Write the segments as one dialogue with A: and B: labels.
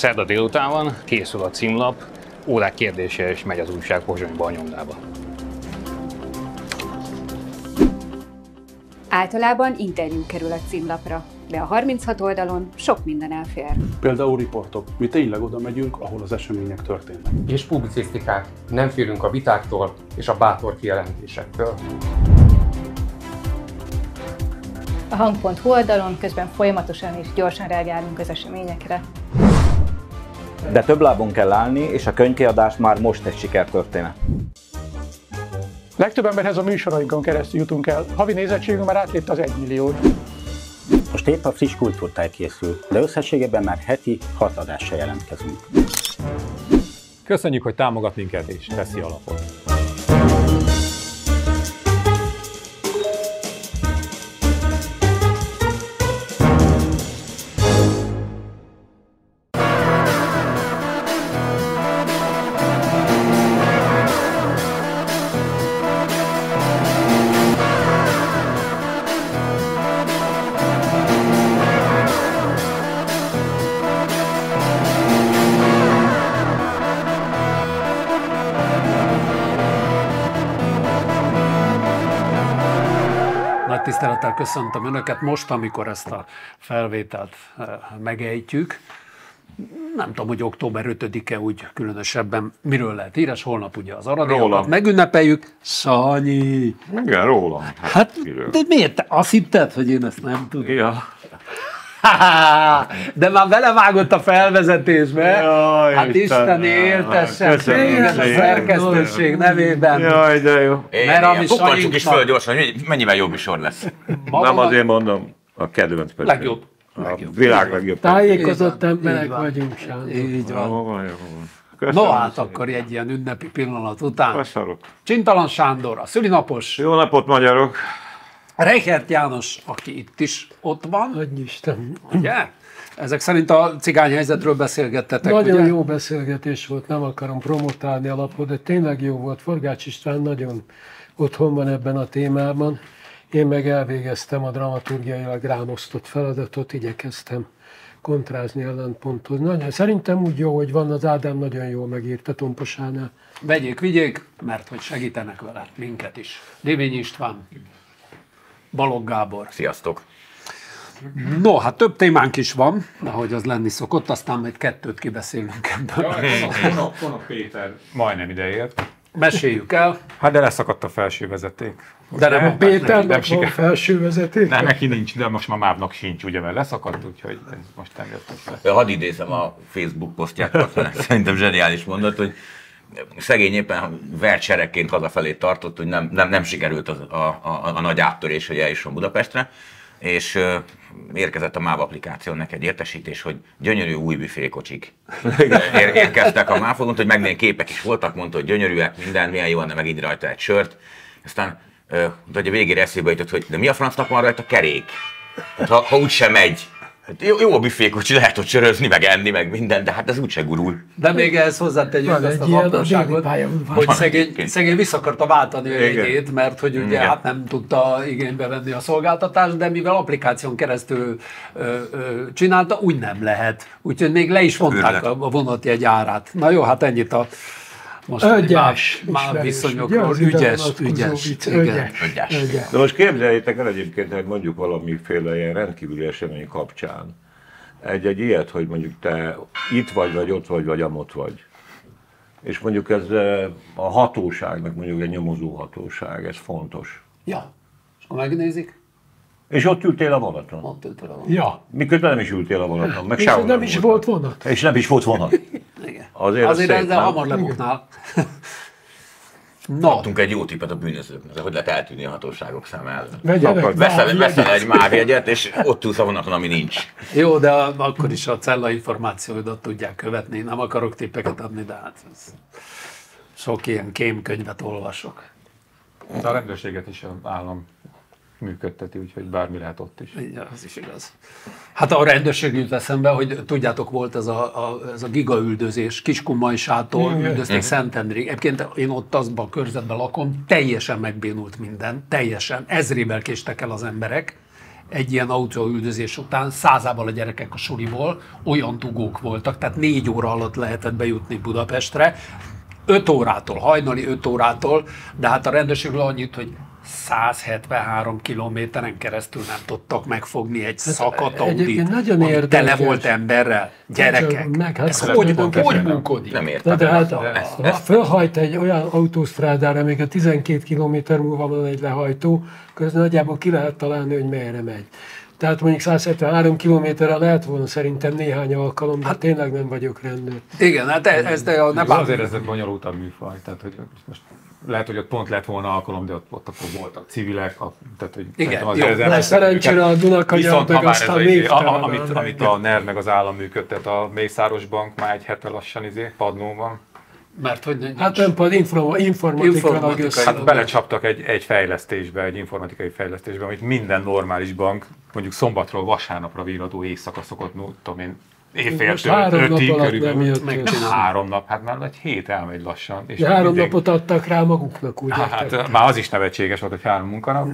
A: Szerda délután van, készül a címlap, órák kérdése és megy az újság Pozsonyba a nyomdába.
B: Általában interjú kerül a címlapra, de a 36 oldalon sok minden elfér.
C: Például riportok. Mi tényleg oda megyünk, ahol az események történnek.
D: És publicisztikák. Nem félünk a vitáktól és a bátor kijelentésektől.
E: A hang.hu oldalon közben folyamatosan és gyorsan reagálunk az eseményekre.
F: De több lábon kell állni, és a könyvkiadás már most egy sikertörténet.
G: Legtöbb emberhez a műsorainkon keresztül jutunk el. Havi nézettségünk már átlépte az 1 milliót.
H: Most épp a friss kultúrtáj készül, de összességében már heti hat adással jelentkezünk.
I: Köszönjük, hogy támogat minket és teszi alapot.
J: Köszöntöm Önöket most, amikor ezt a felvételt eh, megejtjük. Nem tudom, hogy október 5-e úgy különösebben miről lehet híres, holnap ugye az
K: Rólam.
J: megünnepeljük. Szanyi!
K: Igen, rólam.
J: Hát,
K: miről?
J: de miért? Te azt hitted, hogy én ezt nem tudom?
K: Ja.
J: De már belevágott a felvezetésbe.
K: Jaj,
J: hát Isten éltessen
K: köszönöm
J: a szerkesztőség nevében.
K: Jaj, de jó.
J: Mert ami
L: Pukkantsuk is föl gyorsan, hogy mennyivel jobb is sor lesz.
K: Nem azért mondom, a kedvenc pedig.
J: Legjobb.
K: A világ legjobb.
M: Tájékozott emberek vagyunk, Sándor.
J: Így van.
K: Jó jó. Köszönöm
J: No hát akkor egy ilyen ünnepi pillanat után.
K: Köszönöm.
J: Csintalan Sándor, a szülinapos,
K: Jó napot, magyarok!
J: Reichert János, aki itt is ott van,
M: Adj Isten.
J: ugye? Ezek szerint a cigány helyzetről beszélgettetek,
M: Nagyon
J: ugye?
M: jó beszélgetés volt, nem akarom promotálni a lapot, de tényleg jó volt. Forgács István nagyon otthon van ebben a témában. Én meg elvégeztem a dramaturgiailag rám osztott feladatot, igyekeztem kontrázni, ellentpontozni. Nagyon, szerintem úgy jó, hogy van, az Ádám nagyon jól megírta Tomposánál.
J: Vegyék, vigyék, mert hogy segítenek vele, minket is. Dévényi István, Balogh Gábor.
L: Sziasztok!
J: No, hát több témánk is van, ahogy az lenni szokott, aztán majd kettőt kibeszélünk ebből.
I: Konok, Konok Péter majdnem ideért.
J: Meséljük el.
I: Hát de leszakadt a felső vezeték.
J: De nem a
M: Péternek van
I: siker-
M: felső vezeték.
I: Nem, neki nincs, de most már Mávnak sincs, ugye, mert leszakadt, úgyhogy ez most nem jött össze.
L: Ja, Hadd idézem a Facebook posztját, szerintem zseniális mondat, hogy szegény éppen vert seregként hazafelé tartott, hogy nem, nem, nem sikerült az, a, a, a, nagy áttörés, hogy eljusson Budapestre, és ö, érkezett a MÁV applikációnak egy értesítés, hogy gyönyörű új büfékocsik Ér, érkeztek a MÁV, hogy megnél képek is voltak, mondta, hogy gyönyörűek, minden, milyen jó lenne megint rajta egy sört. Aztán hogy a végére eszébe jutott, hogy de mi a francnak van rajta kerék? Hát, ha, ha úgysem megy. Hát jó, jó a büfékocsi, lehet ott sörözni, meg enni, meg minden, de hát ez úgyse gurul.
J: De még ehhez hozzátegyük
M: Van
J: azt az
M: a
J: apróságot, hogy szegény, szegény vissza akarta váltani a jegyét, mert hogy ugye
L: Igen.
J: hát nem tudta igénybe venni a szolgáltatást, de mivel applikáción keresztül ö, ö, csinálta, úgy nem lehet. Úgyhogy még le is vonták a, a vonatjegy árát. Na jó, hát ennyit a most
M: Ögyes.
J: már
M: ismerős,
J: viszonyokról. Ügyes, ügyes.
M: vicc.
J: igen.
M: Ögyes.
L: Ögyes.
M: Ögyes.
K: De most képzeljétek el egyébként, hogy mondjuk valamiféle ilyen rendkívüli esemény kapcsán egy-egy ilyet, hogy mondjuk te itt vagy, vagy ott vagy, vagy amott vagy. És mondjuk ez eh, a hatóságnak, mondjuk egy nyomozó hatóság, ez fontos.
J: Ja, és akkor megnézik,
K: És ott ültél a vonaton.
J: ott ült a
M: Ja.
K: Miközben nem is ültél a vonaton, meg
M: És
K: sehol
M: nem is volt vonat.
K: És nem is volt vonat.
J: Igen.
K: Azért, az
J: Azért
K: szép,
J: ezzel
K: nem?
J: hamar lebuknál. Na,
L: Adtunk egy jó tippet a bűnözőknek, hogy lehet eltűnni a hatóságok szem elől. Veszel,
M: már
L: veszel egy mávjegyet, és ott ülsz a vonaton, ami nincs.
J: Jó, de akkor is a cella információidat tudják követni. Nem akarok tippeket adni, de hát ez sok ilyen kémkönyvet olvasok.
I: De a rendőrséget is állam működteti, úgyhogy bármi lehet ott is.
J: Igen, az is igaz. Hát a rendőrség jut eszembe, hogy tudjátok, volt ez a, a, ez a gigaüldözés Kiskunmajsától,
M: Igen.
J: üldözték Szentendrig. Egyébként én ott azban a körzetben lakom, teljesen megbénult minden, teljesen. Ezrével késtek el az emberek. egy ilyen autóüldözés után százával a gyerekek a suliból, olyan dugók voltak, tehát négy óra alatt lehetett bejutni Budapestre, 5 órától, hajnali 5 órától, de hát a rendőrségről annyit, hogy 173 kilométeren keresztül nem tudtak megfogni egy szakadt Audit,
M: Hát nagyon
J: ami tele
M: érdekes.
J: volt emberrel, gyerekek.
M: Meg, hát
J: Ez
M: hát
J: hogy,
M: tulajdonképpen
J: hogy
M: nem.
J: munkodik?
L: Nem értem.
M: de hát
L: Ezt-
M: ha
L: ezt-
M: fölhajt egy olyan autósztrádára, még a 12 km múlva van egy lehajtó, közben nagyjából ki lehet találni, hogy merre megy. Tehát mondjuk 173 kilométerre lehet volna szerintem néhány alkalom, de hát, tényleg nem vagyok rendőr.
J: Igen, hát ez, ez de a, ne
I: Ez
J: bánj.
I: azért ez egy bonyolultabb műfaj, tehát hogy most lehet, hogy ott pont lett volna alkalom, de ott, ott akkor voltak civilek, a, tehát hogy
J: Igen,
I: szerintem
J: jó.
M: De
I: emlékszem
M: szerencsére a Dunakanyar meg aztán
I: ez a izé, a- a- amit, amit a NER meg az állam működtet, a Mészáros Bank már egy hete lassan izé, padlón van.
J: Mert hogy nincs.
M: Hát nem pont informa, informatikailag
J: Informatikai-
M: össze.
I: Hát belecsaptak egy, egy fejlesztésbe, egy informatikai fejlesztésbe, amit minden normális bank mondjuk szombatról vasárnapra virradó éjszaka szokott, tudom én, éjféltől
M: három nap
I: ötig
M: alatt
I: körülbelül.
M: nem jött
I: Nem
M: össze.
I: három nap, hát már egy hét elmegy lassan. És
M: De három
I: mindig-
M: napot adtak rá maguknak, úgy
I: Hát
M: érted?
I: már az is nevetséges volt, hogy három munkanap.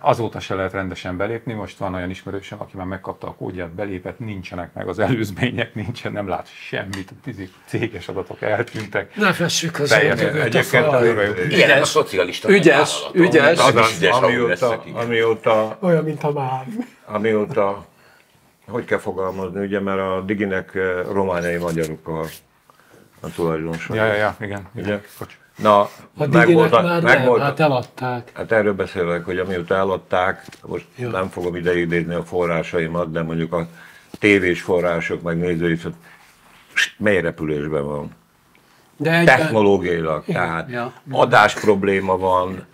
I: Azóta se lehet rendesen belépni, most van olyan ismerősöm, aki már megkapta a kódját, belépett, nincsenek meg az előzmények, nincsen, nem lát semmit, céges adatok eltűntek.
M: Ne fessük az
I: egyébként.
L: Ilyenek a szocialista
J: Ügyes, ügyes.
K: Amióta, amióta,
M: Olyan, mint a már.
K: amióta, hogy kell fogalmazni, ugye, mert a Diginek eh, romániai magyarok a, a tulajdonosok.
I: Ja, ja, ja, igen.
K: Ugye?
I: igen. Bocs.
K: Na,
M: A
K: meg volt
M: már
K: meg
M: nem,
K: volt
M: hát eladták.
K: Hát erről beszélek, hogy amióta eladták, most
M: Jó.
K: nem fogom ideidézni a forrásaimat, de mondjuk a tévés források, meg nézői, mély repülésben van.
M: De egy,
K: Technológiailag, tehát
J: Ja.
K: adás probléma van,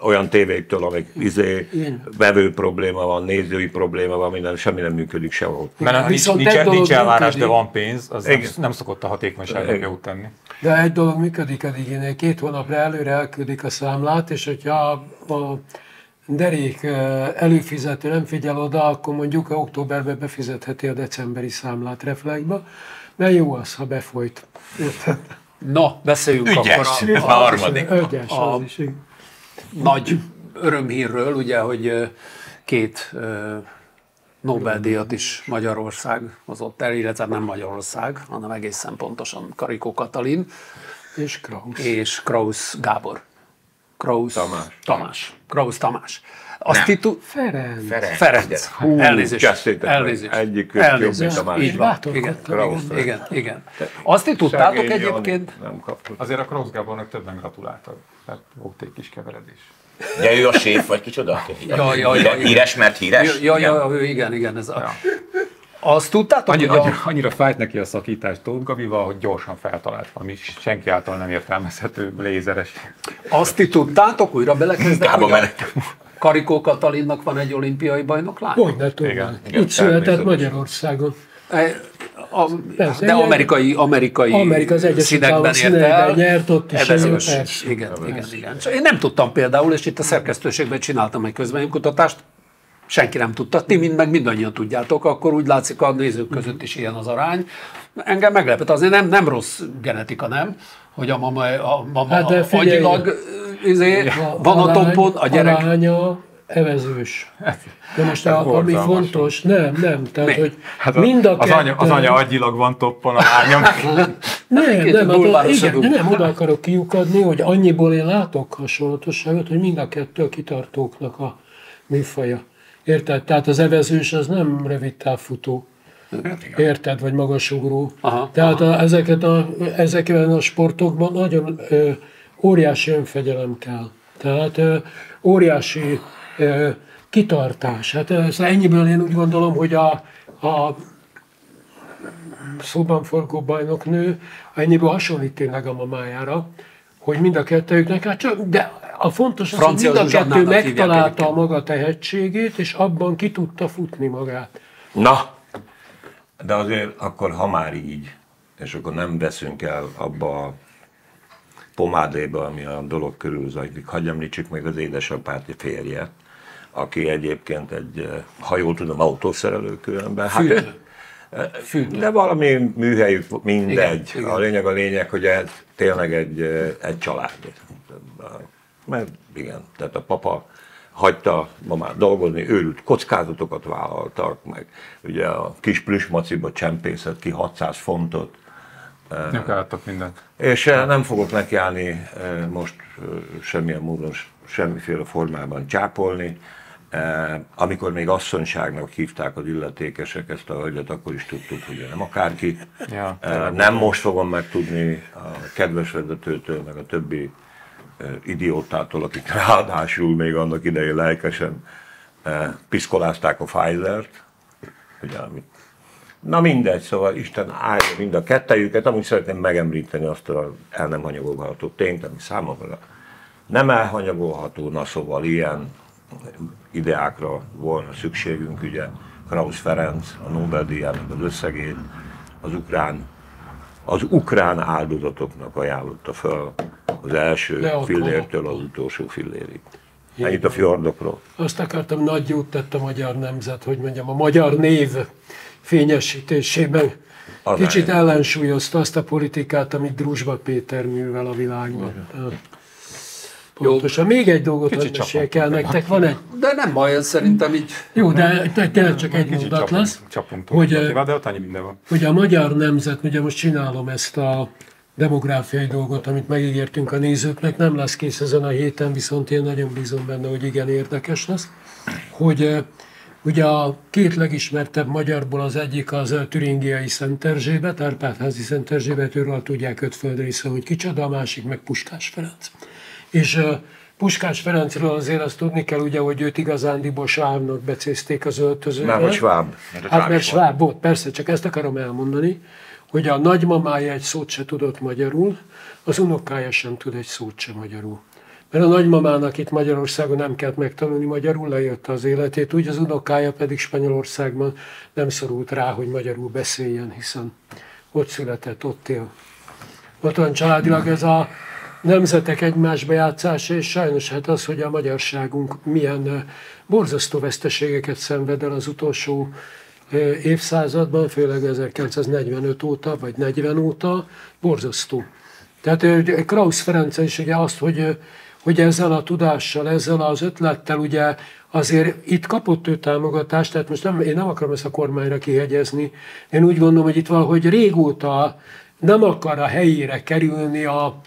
K: olyan tévéktől, amik izé,
M: Igen.
K: vevő probléma van, nézői probléma van, minden, semmi nem működik sehol.
I: Mert nincs,
M: Viszont
I: nincs,
M: dolog
I: nincs elvárás,
M: működik.
I: de van pénz, az nem,
K: Igen.
I: nem szokott a hatékonyságra
K: Igen.
I: jót tenni.
M: De egy dolog működik a diginél, két hónapra előre elküldik a számlát, és hogyha a derék előfizető nem figyel oda, akkor mondjuk októberben befizetheti a decemberi számlát reflexba, mert jó az, ha befolyt. Érted?
J: Na, beszéljünk
L: Ügyes.
J: akkor a,
L: már a harmadik.
M: Ögyes
J: A-
M: az is.
J: nagy örömhírről, ugye, hogy két Nobel-díjat is Magyarország hozott el, illetve nem Magyarország, hanem egészen pontosan Karikó Katalin
M: És Kraus.
J: és Krausz Gábor. Krausz
K: Tamás.
J: Tamás. Krausz Tamás. Azt
L: Nem.
J: titu...
M: Ferenc.
L: Ferenc.
J: Ferenc.
K: Hú,
J: elnézést. Elnézést.
K: Egyik jobb,
J: elnézést.
K: mint a másik.
J: Igen.
K: igen.
J: igen, igen. Azt ti tudtátok egyébként,
K: Nem kapott.
I: Azért a Krausz Gábornak többen gratuláltak, tehát volt egy kis keveredés.
L: De ő a séf, vagy kicsoda?
J: Ja, ja, ja, igen.
L: Híres, mert híres?
J: Ja, ja, ja, igen, igen. Ez a... Azt tudtátok,
I: Annyi,
J: hogy a...
I: annyira, fájt neki a szakítás Tóth Gabival, hogy gyorsan feltalált valami senki által nem értelmezhető lézeres.
J: Azt ti tudtátok, újra belekezdem,
L: Gába
J: hogy a
L: menet.
J: Karikó Katalinnak van egy olimpiai bajnoklány?
M: Hogy ne tudom. Itt született. Magyarországon.
J: E, A,
M: Persze,
J: de
M: igen.
J: amerikai, amerikai
M: Amerika az
J: színekben ért el.
M: nyert ott is,
J: Evezős.
M: igen.
J: Igen, igen, igen. Csak Én nem tudtam például, és itt a szerkesztőségben csináltam egy közvéleménykutatást, senki nem tudta, ti mind, meg mindannyian tudjátok, akkor úgy látszik a nézők között is ilyen az arány. Engem meglepett, azért nem, nem rossz genetika, nem? Hogy a mama, a mama
M: Hát de figyelj,
J: agyilag izé, van a toppon, a gyerek
M: A lánya evezős. De most a, ami fontos, nem, nem, tehát
J: Mi?
M: hogy
I: Hát
M: mind a
I: az, anya, az anya agyilag van toppon, a lánya meg-
M: Nem, nem, hát, igen, nem, oda akarok kiukadni, hogy annyiból én látok hasonlatosságot, hogy mind a kettő a kitartóknak a műfaja. Érted? Tehát az evezős az nem rövid távfutó. Érted? Vagy magasugró.
J: Aha,
M: Tehát a, ezeket a, ezekben a sportokban nagyon ö, óriási önfegyelem kell. Tehát ö, óriási ö, kitartás. Hát ö, szóval ennyiből én úgy gondolom, hogy a, a szóban forgó bajnoknő ennyiből hasonlít tényleg a mamájára, hogy mind a kettőjüknek, hát csak, de a fontos az, hogy
J: Francia
M: mind a kettő megtalálta a maga tehetségét, és abban ki tudta futni magát.
K: Na, de azért akkor, ha már így, és akkor nem veszünk el abba a pomádéba, ami a dolog körül zajlik, hagyj említsük meg az édesapát férje, aki egyébként egy, eh, ha jól tudom, autószerelő különben. Hát,
J: Fűtő.
K: eh,
J: Fűtő.
K: De valami műhelyük, mindegy.
J: Igen.
K: A lényeg a lényeg, hogy ez tényleg egy, eh, egy család. Mert igen, tehát a papa hagyta ma már dolgozni, őrült kockázatokat vállaltak meg. Ugye a kis plüsmaciba csempészett ki 600 fontot.
I: Nem kellett mindent.
K: És nem fogok nekiállni most semmilyen módon, semmiféle formában csápolni. Amikor még asszonyságnak hívták az illetékesek ezt a hölgyet, akkor is tudtuk, hogy nem akárki.
I: Ja,
K: nem most fogom megtudni a kedves vezetőtől, meg a többi idiótától, akik ráadásul még annak idején lelkesen piszkolázták a Pfizer-t, ugye, amit Na mindegy, szóval Isten állja mind a kettejüket, amúgy szeretném megemlíteni azt a el nem hanyagolható tényt, ami számomra nem elhanyagolható, na szóval ilyen ideákra volna szükségünk, ugye Krausz Ferenc a Nobel-díjának az összegét az ukrán, az ukrán áldozatoknak ajánlotta fel az első fillértől az utolsó fillérig. Ennyit a fjordokról.
M: Azt akartam, nagy jót tett a magyar nemzet, hogy mondjam, a magyar név fényesítésében.
K: Az
M: Kicsit
K: elég.
M: ellensúlyozta azt a politikát, amit Drusba Péter művel a világban. Pontosan. Még egy dolgot meséljek el nektek. Van egy...
J: De nem baj, szerintem így...
M: Jó, de te- tényleg csak egy mondat
I: csapunk,
M: lesz.
I: csapunk
M: Hogy,
I: de ott annyi minden van.
M: hogy a magyar nemzet, ugye most csinálom ezt a demográfiai dolgot, amit megígértünk a nézőknek, nem lesz kész ezen a héten, viszont én nagyon bízom benne, hogy igen érdekes lesz, hogy eh, ugye a két legismertebb magyarból az egyik az türingiai Szent Erzsébet, Árpádházi Szent Erzsébet, őről tudják öt földrésze, hogy kicsoda, a másik meg Puskás Ferenc. És Puskás Ferencről azért azt tudni kell, ugye, hogy őt igazándiból Sávnak becézték az öltözőbe.
K: Nem, hogy Schwab.
M: Hát mert Schwab volt, persze, csak ezt akarom elmondani, hogy a nagymamája egy szót se tudott magyarul, az unokája sem tud egy szót se magyarul. Mert a nagymamának itt Magyarországon nem kellett megtanulni magyarul, lejötte az életét, úgy az unokája pedig Spanyolországban nem szorult rá, hogy magyarul beszéljen, hiszen ott született, ott él. Ott van családilag ez a nemzetek egymásba játszása, és sajnos hát az, hogy a magyarságunk milyen eh, borzasztó veszteségeket szenved el az utolsó eh, évszázadban, főleg 1945 óta, vagy 40 óta, borzasztó. Tehát eh, Krausz Ferenc is ugye azt, hogy, hogy ezzel a tudással, ezzel az ötlettel ugye azért itt kapott ő támogatást, tehát most nem, én nem akarom ezt a kormányra kihegyezni, én úgy gondolom, hogy itt valahogy régóta nem akar a helyére kerülni a,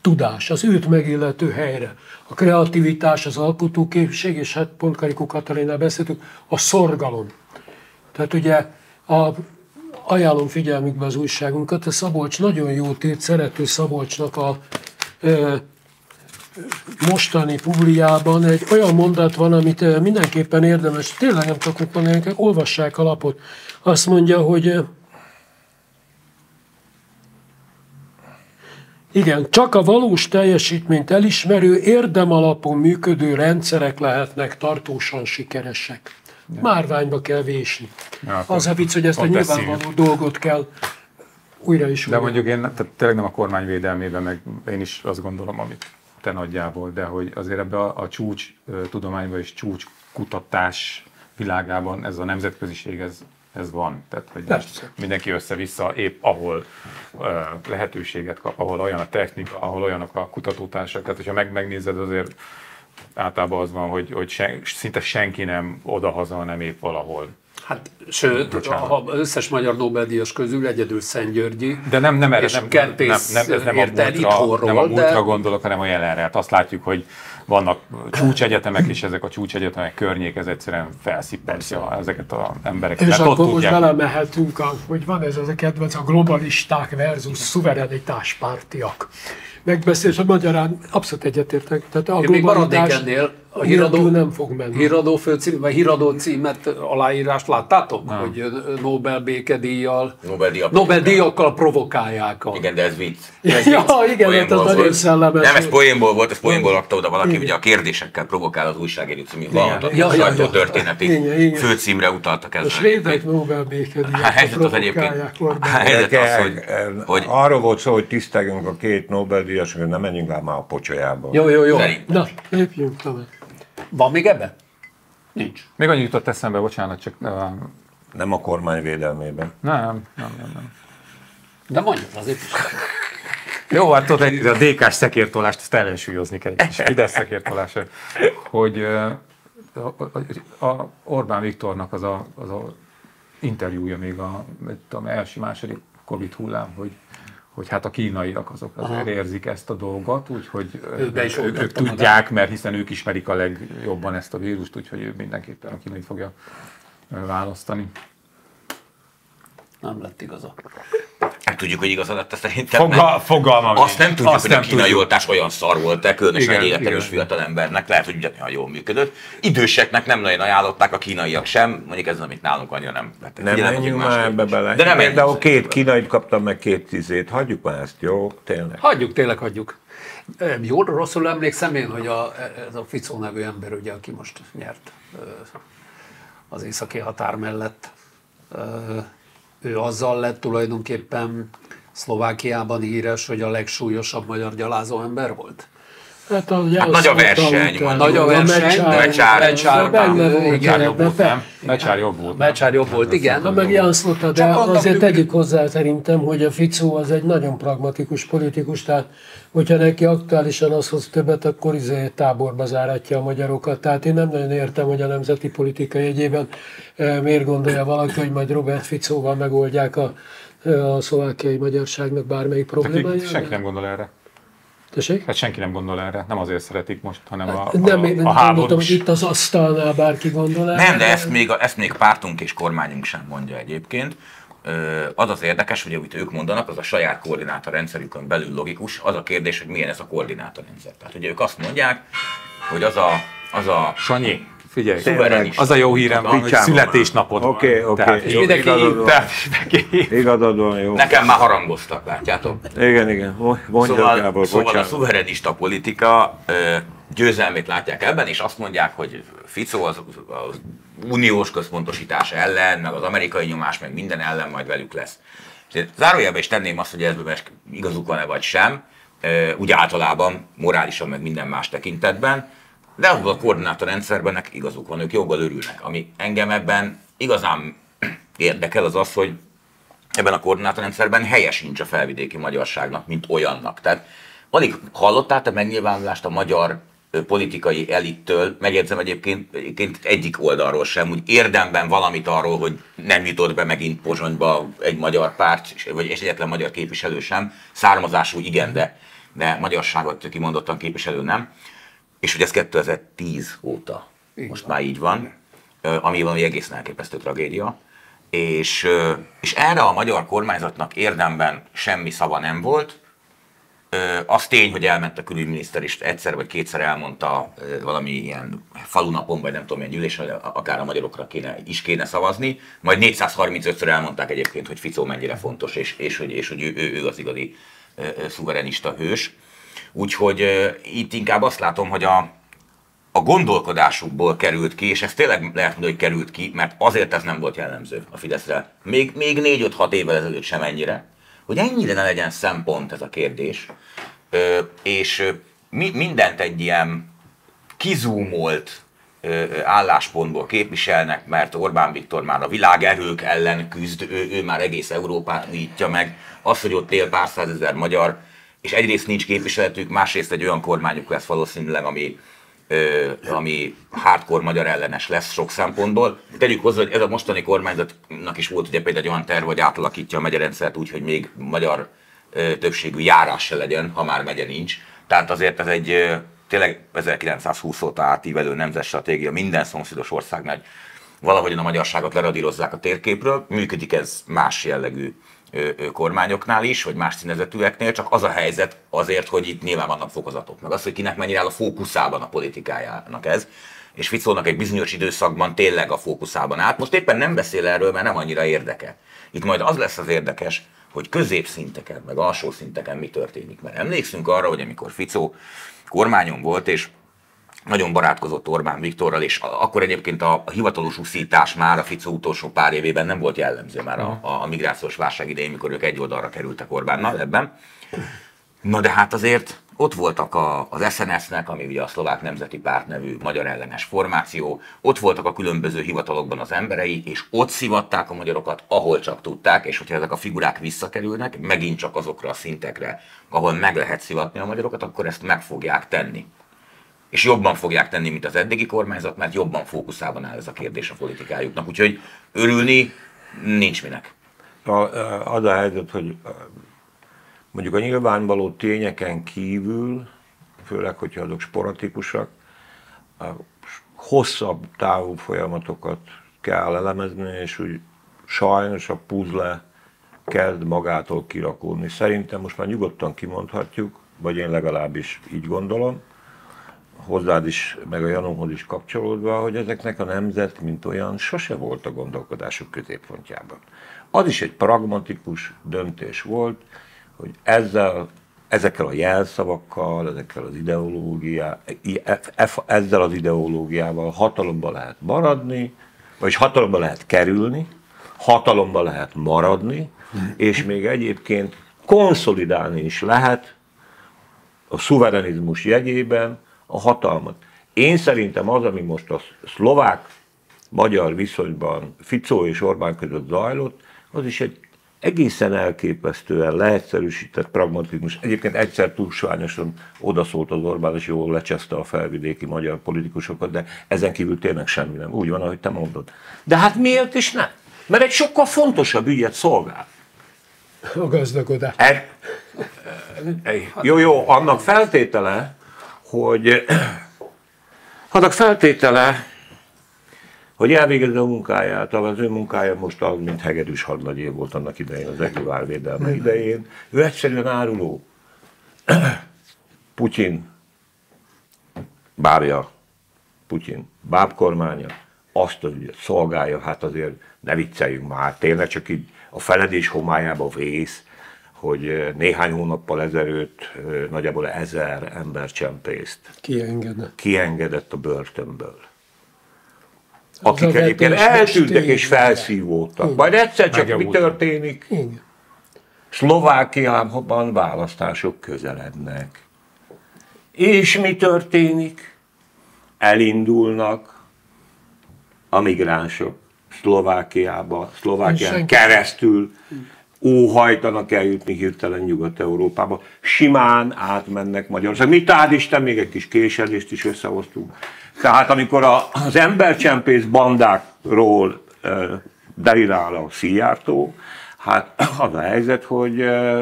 M: tudás, az őt megillető helyre. A kreativitás, az alkotóképség, és hát pont Karikó Katalinál beszéltük, a szorgalom. Tehát ugye a, ajánlom figyelmükbe az újságunkat, a Szabolcs nagyon jót írt, szerető Szabolcsnak a mostani publiában egy olyan mondat van, amit ö, mindenképpen érdemes, tényleg nem tudok mondani, olvassák a lapot. Azt mondja, hogy ö, Igen, csak a valós teljesítményt elismerő, érdemalapon működő rendszerek lehetnek tartósan sikeresek. Márványba kell vésni.
I: Ja,
M: Az a vicc, hogy ezt a nyilvánvaló dolgot kell újra is
I: De
M: újra.
I: mondjuk én tehát tényleg nem a kormány védelmében, meg én is azt gondolom, amit te nagyjából, de hogy azért ebbe a, a csúcs tudományban és csúcs kutatás világában ez a nemzetköziség, ez, ez van. Tehát, hogy most mindenki össze-vissza épp ahol ö, lehetőséget kap, ahol olyan a technika, ahol olyanok a kutatótársak. Tehát, hogyha meg, megnézed, azért általában az van, hogy, hogy sen, szinte senki nem odahaza, nem épp valahol.
J: Hát, sőt,
I: Bocsánat.
J: ha összes magyar Nobel-díjas közül egyedül Szentgyörgyi.
I: De nem, nem erre,
J: és
I: nem, nem, nem, ez nem a múltra,
J: itthonról,
I: nem a múltra
J: de...
I: gondolok, hanem a jelenre. Hát azt látjuk, hogy vannak csúcsegyetemek, és ezek a csúcsegyetemek környék, ez egyszerűen felszipperja ezeket az embereket.
M: És
I: mert
M: akkor most belemehetünk, a, hogy van ez az a kedvenc, a globalisták versus szuverenitáspártiak. Megbeszélés, a magyarán abszolút egyetértek. Tehát a
J: Én még maradnék
M: globalitás
J: ennél. A híradó,
M: nem fog menni.
J: híradó főcím, vagy híradó címet, aláírást láttátok? Hogy Nobel békedíjjal,
L: Nobel-díjak.
J: Nobel-díjakkal provokálják a...
L: Igen, de ez vicc.
J: Ez
M: Ja,
J: vicc.
M: igen, hát ez nagyon szellemes.
L: Nem, ez poénból volt, ez poénból rakta oda valaki,
M: Igen.
L: ugye a kérdésekkel provokál az újságíró című valamit,
M: Ja, ja, ja.
L: sajtótörténeti
M: Igen, igen.
L: főcímre utaltak
M: A
L: ezzel.
M: svédek Nobel
L: A
M: békedíjat
L: helyzet az egyébként,
M: provokálják
L: a helyzet az, hogy, hogy
K: Arról volt szó, hogy tiszteljünk a két Nobel-díjas, hogy nem menjünk már a pocsolyába.
J: Jó, jó, jó.
M: Na, lépjünk tovább.
J: Van még ebben? Nincs.
I: Még annyit jutott eszembe, bocsánat, csak uh,
K: Nem a kormány védelmében.
I: nem, nem, nem, nem.
J: De mondjuk azért is.
I: Jó, hát tudod, egy- a DK-s szekértolást ezt ellensúlyozni kell, egy kis Fidesz szekértolás, hogy a, a, a Orbán Viktornak az a, az a interjúja még a tudom, első, második Covid hullám, hogy hogy hát a kínaiak azok azért
J: Aha.
I: érzik ezt a dolgot, úgyhogy
J: Ők is
I: ők, ők tudják, mert hiszen ők ismerik a legjobban ezt a vírust, úgyhogy ő mindenképpen a kínai fogja választani.
J: Nem lett igaza.
L: Nem tudjuk, hogy igazad lett szerintem.
I: Fogal-
L: mert
I: fogalmam
L: Azt nem tudjuk,
I: Azt
L: hogy a
I: nem
L: kínai
I: tudjuk.
L: oltás olyan szar volt-e, különösen
I: Igen,
L: egy életerős fiatal embernek. Lehet, hogy ugyanolyan jól működött. Időseknek nem nagyon ajánlották a kínaiak sem, mondjuk ez, amit nálunk annyira nem vettek
K: Nem
L: figyelembe,
K: menjünk már ebbe bele.
L: De nem
K: Például
L: menjünk.
K: két kínait kaptam meg két tizét. Hagyjuk már ezt, jó? Tényleg.
J: Hagyjuk, tényleg hagyjuk. Jól rosszul emlékszem én, hogy a, ez a Ficó nevű ember, ugye, aki most nyert az északi határ mellett, ő azzal lett tulajdonképpen Szlovákiában híres, hogy a legsúlyosabb magyar gyalázó ember volt.
M: Hát, a
L: Hát nagy a verseny,
J: Nagy a verseny,
L: Mecsár-
J: Mecsár,
M: benne volt,
J: jobb nem?
I: Mecsár jobb volt.
J: Mecsár jobb volt, igen.
M: Na meg Jan Szlota, de azért tegyük hozzá szerintem, hogy a Ficó az egy nagyon pragmatikus politikus, tehát hogyha neki aktuálisan az hoz többet, akkor izé táborba záratja a magyarokat. Tehát én nem nagyon értem, hogy a nemzeti politika jegyében eh, miért gondolja valaki, hogy majd Robert Ficóval megoldják a, eh, a szlovákiai magyarságnak bármelyik problémáját.
I: senki nem gondol erre.
M: Tessék?
I: Hát senki nem gondol erre, nem azért szeretik most, hanem a,
M: Hát Nem,
I: a,
M: én
I: a
M: nem gondoltam,
I: háborús.
M: hogy itt az asztalnál bárki gondol erre.
L: Nem, de ezt még, ezt még pártunk és kormányunk sem mondja egyébként. Az az érdekes, hogy amit ők mondanak, az a saját koordinátorrendszerükön belül logikus. Az a kérdés, hogy milyen ez a koordinátorrendszer. Tehát ugye ők azt mondják, hogy az a, az a
I: Sanyi, figyelj, az a jó hírem van, hogy születésnapod van.
K: Oké, oké, igazad van. Jó.
L: Nekem már harangoztak, látjátok?
K: Igen, igen. Mondja,
L: Szóval,
K: Gábor,
L: szóval a
K: bocsánat.
L: szuverenista politika győzelmét látják ebben, és azt mondják, hogy Fico az, az uniós központosítás ellen, meg az amerikai nyomás, meg minden ellen majd velük lesz. Zárójelben is tenném azt, hogy ezben igazuk van-e vagy sem, úgy általában, morálisan, meg minden más tekintetben, de abban a koordinátorrendszerben nekik igazuk van, ők joggal örülnek. Ami engem ebben igazán érdekel, az az, hogy ebben a koordinátorrendszerben helye sincs a felvidéki magyarságnak, mint olyannak. Tehát alig hallottál te megnyilvánulást a magyar politikai elittől, megjegyzem egyébként, egyébként egyik oldalról sem, úgy érdemben valamit arról, hogy nem jutott be megint Pozsonyba egy magyar párt, vagy és egyetlen magyar képviselő sem, származású igen, de, de magyarságot kimondottan képviselő nem. És hogy ez 2010 óta most már így van, ami valami egészen elképesztő tragédia. És, és erre a magyar kormányzatnak érdemben semmi szava nem volt. Az tény, hogy elment a külügyminiszter, és egyszer vagy kétszer elmondta valami ilyen falunapon, vagy nem tudom, milyen gyűlésen, akár a magyarokra kéne, is kéne szavazni. Majd 435-ször elmondták egyébként, hogy Ficó mennyire fontos, és, és, hogy, és hogy ő, ő, ő az igazi szuverenista hős. Úgyhogy itt inkább azt látom, hogy a, a gondolkodásukból került ki, és ez tényleg lehet mondani, hogy került ki, mert azért ez nem volt jellemző a Fideszre. Még, még 4-5-6 évvel ezelőtt sem ennyire, hogy ennyire ne legyen szempont ez a kérdés, ö, és mi, mindent egy ilyen kizúmolt ö, álláspontból képviselnek, mert Orbán Viktor már a világerők ellen küzd, ő, ő már egész Európát nyitja meg. Az, hogy ott él pár százezer magyar, és egyrészt nincs képviseletük, másrészt egy olyan kormányuk lesz valószínűleg, ami, ö, ami hardcore magyar ellenes lesz sok szempontból. Tegyük hozzá, hogy ez a mostani kormányzatnak is volt ugye például egy olyan terv, hogy átalakítja a megyerendszert úgy, hogy még magyar ö, többségű járás se legyen, ha már megye nincs. Tehát azért ez egy ö, tényleg 1920 óta átívelő nemzetstratégia, minden szomszédos országnál valahogyan a magyarságot leradírozzák a térképről. Működik ez más jellegű kormányoknál is, vagy más színezetűeknél, csak az a helyzet azért, hogy itt nyilván vannak fokozatok. Meg az, hogy kinek mennyire áll a fókuszában a politikájának ez. És Ficónak egy bizonyos időszakban tényleg a fókuszában állt. Most éppen nem beszél erről, mert nem annyira érdeke. Itt majd az lesz az érdekes, hogy középszinteken, meg alsó szinteken mi történik. Mert emlékszünk arra, hogy amikor Ficó kormányon volt, és nagyon barátkozott Orbán Viktorral, és akkor egyébként a, a hivatalos uszítás már a Fico utolsó pár évében nem volt jellemző már a, a migrációs válság idején, mikor ők egy oldalra kerültek Orbánnal ebben. Na de hát azért ott voltak a, az SNS-nek, ami ugye a szlovák nemzeti párt nevű magyar ellenes formáció, ott voltak a különböző hivatalokban az emberei, és ott szivatták a magyarokat, ahol csak tudták, és hogyha ezek a figurák visszakerülnek, megint csak azokra a szintekre, ahol meg lehet szivatni a magyarokat, akkor ezt meg fogják tenni. És jobban fogják tenni, mint az eddigi kormányzat, mert jobban fókuszában áll ez a kérdés a politikájuknak. Úgyhogy örülni nincs minek.
K: A, az a helyzet, hogy mondjuk a nyilvánvaló tényeken kívül, főleg, hogyha azok sporatikusak, a hosszabb távú folyamatokat kell elemezni, és úgy sajnos a puzzle kezd magától kirakulni. Szerintem most már nyugodtan kimondhatjuk, vagy én legalábbis így gondolom, hozzád is, meg a Janonhoz is kapcsolódva, hogy ezeknek a nemzet, mint olyan, sose volt a gondolkodásuk középpontjában. Az is egy pragmatikus döntés volt, hogy ezzel, ezekkel a jelszavakkal, ezekkel az ideológiá, ezzel az ideológiával hatalomba lehet maradni, vagy hatalomba lehet kerülni, hatalomba lehet maradni, és még egyébként konszolidálni is lehet a szuverenizmus jegyében a hatalmat. Én szerintem az, ami most a szlovák-magyar viszonyban Ficó és Orbán között zajlott, az is egy egészen elképesztően leegyszerűsített pragmatizmus. Egyébként egyszer túlsványosan odaszólt az Orbán, és jól lecseszte a felvidéki magyar politikusokat, de ezen kívül tényleg semmi nem. Úgy van, ahogy te mondod. De hát miért is nem? Mert egy sokkal fontosabb ügyet szolgál.
M: A gazdagodás.
K: E, jó, jó, annak feltétele, hogy annak feltétele, hogy elvégezze a munkáját, az ő munkája most az, mint hegedűs hadnagyé volt annak idején, az Ekivár védelme idején. Ő egyszerűen áruló. Putyin bábja, Putyin bábkormánya, azt az ügyet szolgálja, hát azért ne vicceljünk már, tényleg csak így a feledés homályába vész, hogy néhány hónappal ezelőtt nagyjából ezer ember csempészt
M: kiengedett.
K: kiengedett a börtönből akik egyébként eltűntek és felszívódtak. Majd egyszer csak mi történik?
M: Igen.
K: Szlovákiában választások közelednek. És mi történik? Elindulnak a migránsok Szlovákiába, Szlovákián keresztül óhajtanak eljutni hirtelen Nyugat-Európába. Simán átmennek Magyarország. Mi tád Isten, még egy kis késedést is összehoztunk. Tehát amikor a, az embercsempész bandákról e, derivál a Szijjártó, hát az a helyzet, hogy e,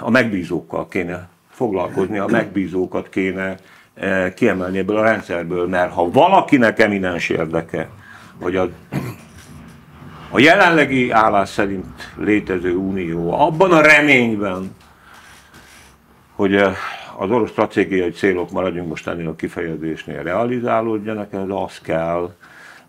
K: a megbízókkal kéne foglalkozni, a megbízókat kéne e, kiemelni ebből a rendszerből, mert ha valakinek eminens érdeke, hogy a, a jelenlegi állás szerint létező unió abban a reményben, hogy az orosz stratégiai célok, maradjunk most ennél a kifejezésnél, realizálódjanak, ez az kell,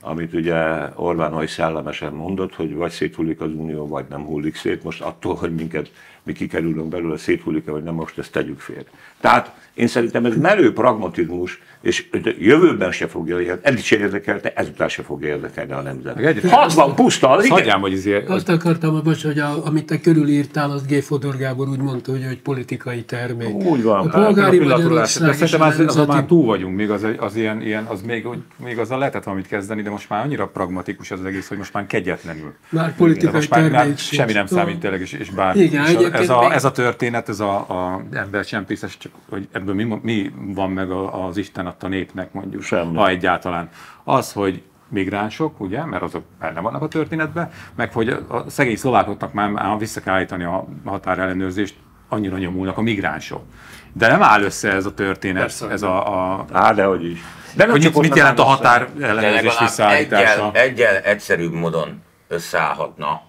K: amit ugye Orbán hogy szellemesen mondott, hogy vagy széthullik az unió, vagy nem hullik szét. Most attól, hogy minket mi kikerülünk belőle, széthullik-e, vagy nem, most ezt tegyük fél. Tehát én szerintem ez merő pragmatizmus, és jövőben se fogja érdekelni, eddig se érdekelte, ezután se fogja érdekelni a nemzet. 60 puszta, az
I: Hagyjám, hogy izé,
M: Azt akartam, bocs, hogy a, amit te körülírtál, azt G. Fodor Gábor úgy mondta, hogy, hogy politikai termék.
K: Úgy van.
M: A polgári
I: Hát,
M: Magyarország
I: szerintem az, az,
M: nemzeti-
I: már túl vagyunk, még az, az ilyen, ilyen az még, még azzal lehetett valamit kezdeni, de most már annyira pragmatikus ez az egész, hogy most már kegyetlenül.
M: Már politikai
I: most már, már semmi nem számít tényleg, és, és bár.
M: Igen, egyébként
I: ez, a,
M: még-
I: ez a történet, ez a, a embercsempészes, csak hogy ebből mi, mi van meg a- az Isten adta népnek mondjuk,
K: Semmi.
I: ha egyáltalán. Az, hogy migránsok, ugye, mert azok benne vannak a történetben, meg hogy a szegény szlovákoknak már, már vissza kell állítani a határellenőrzést, annyira nyomulnak a migránsok. De nem áll össze ez a történet,
J: Persze,
I: ez a, a
K: Á, de hogy is.
I: de hogy
K: csak
I: mit, mit jelent a határ ellenőrzés visszaállítása?
L: egyel, egyel egyszerűbb módon összeállhatna,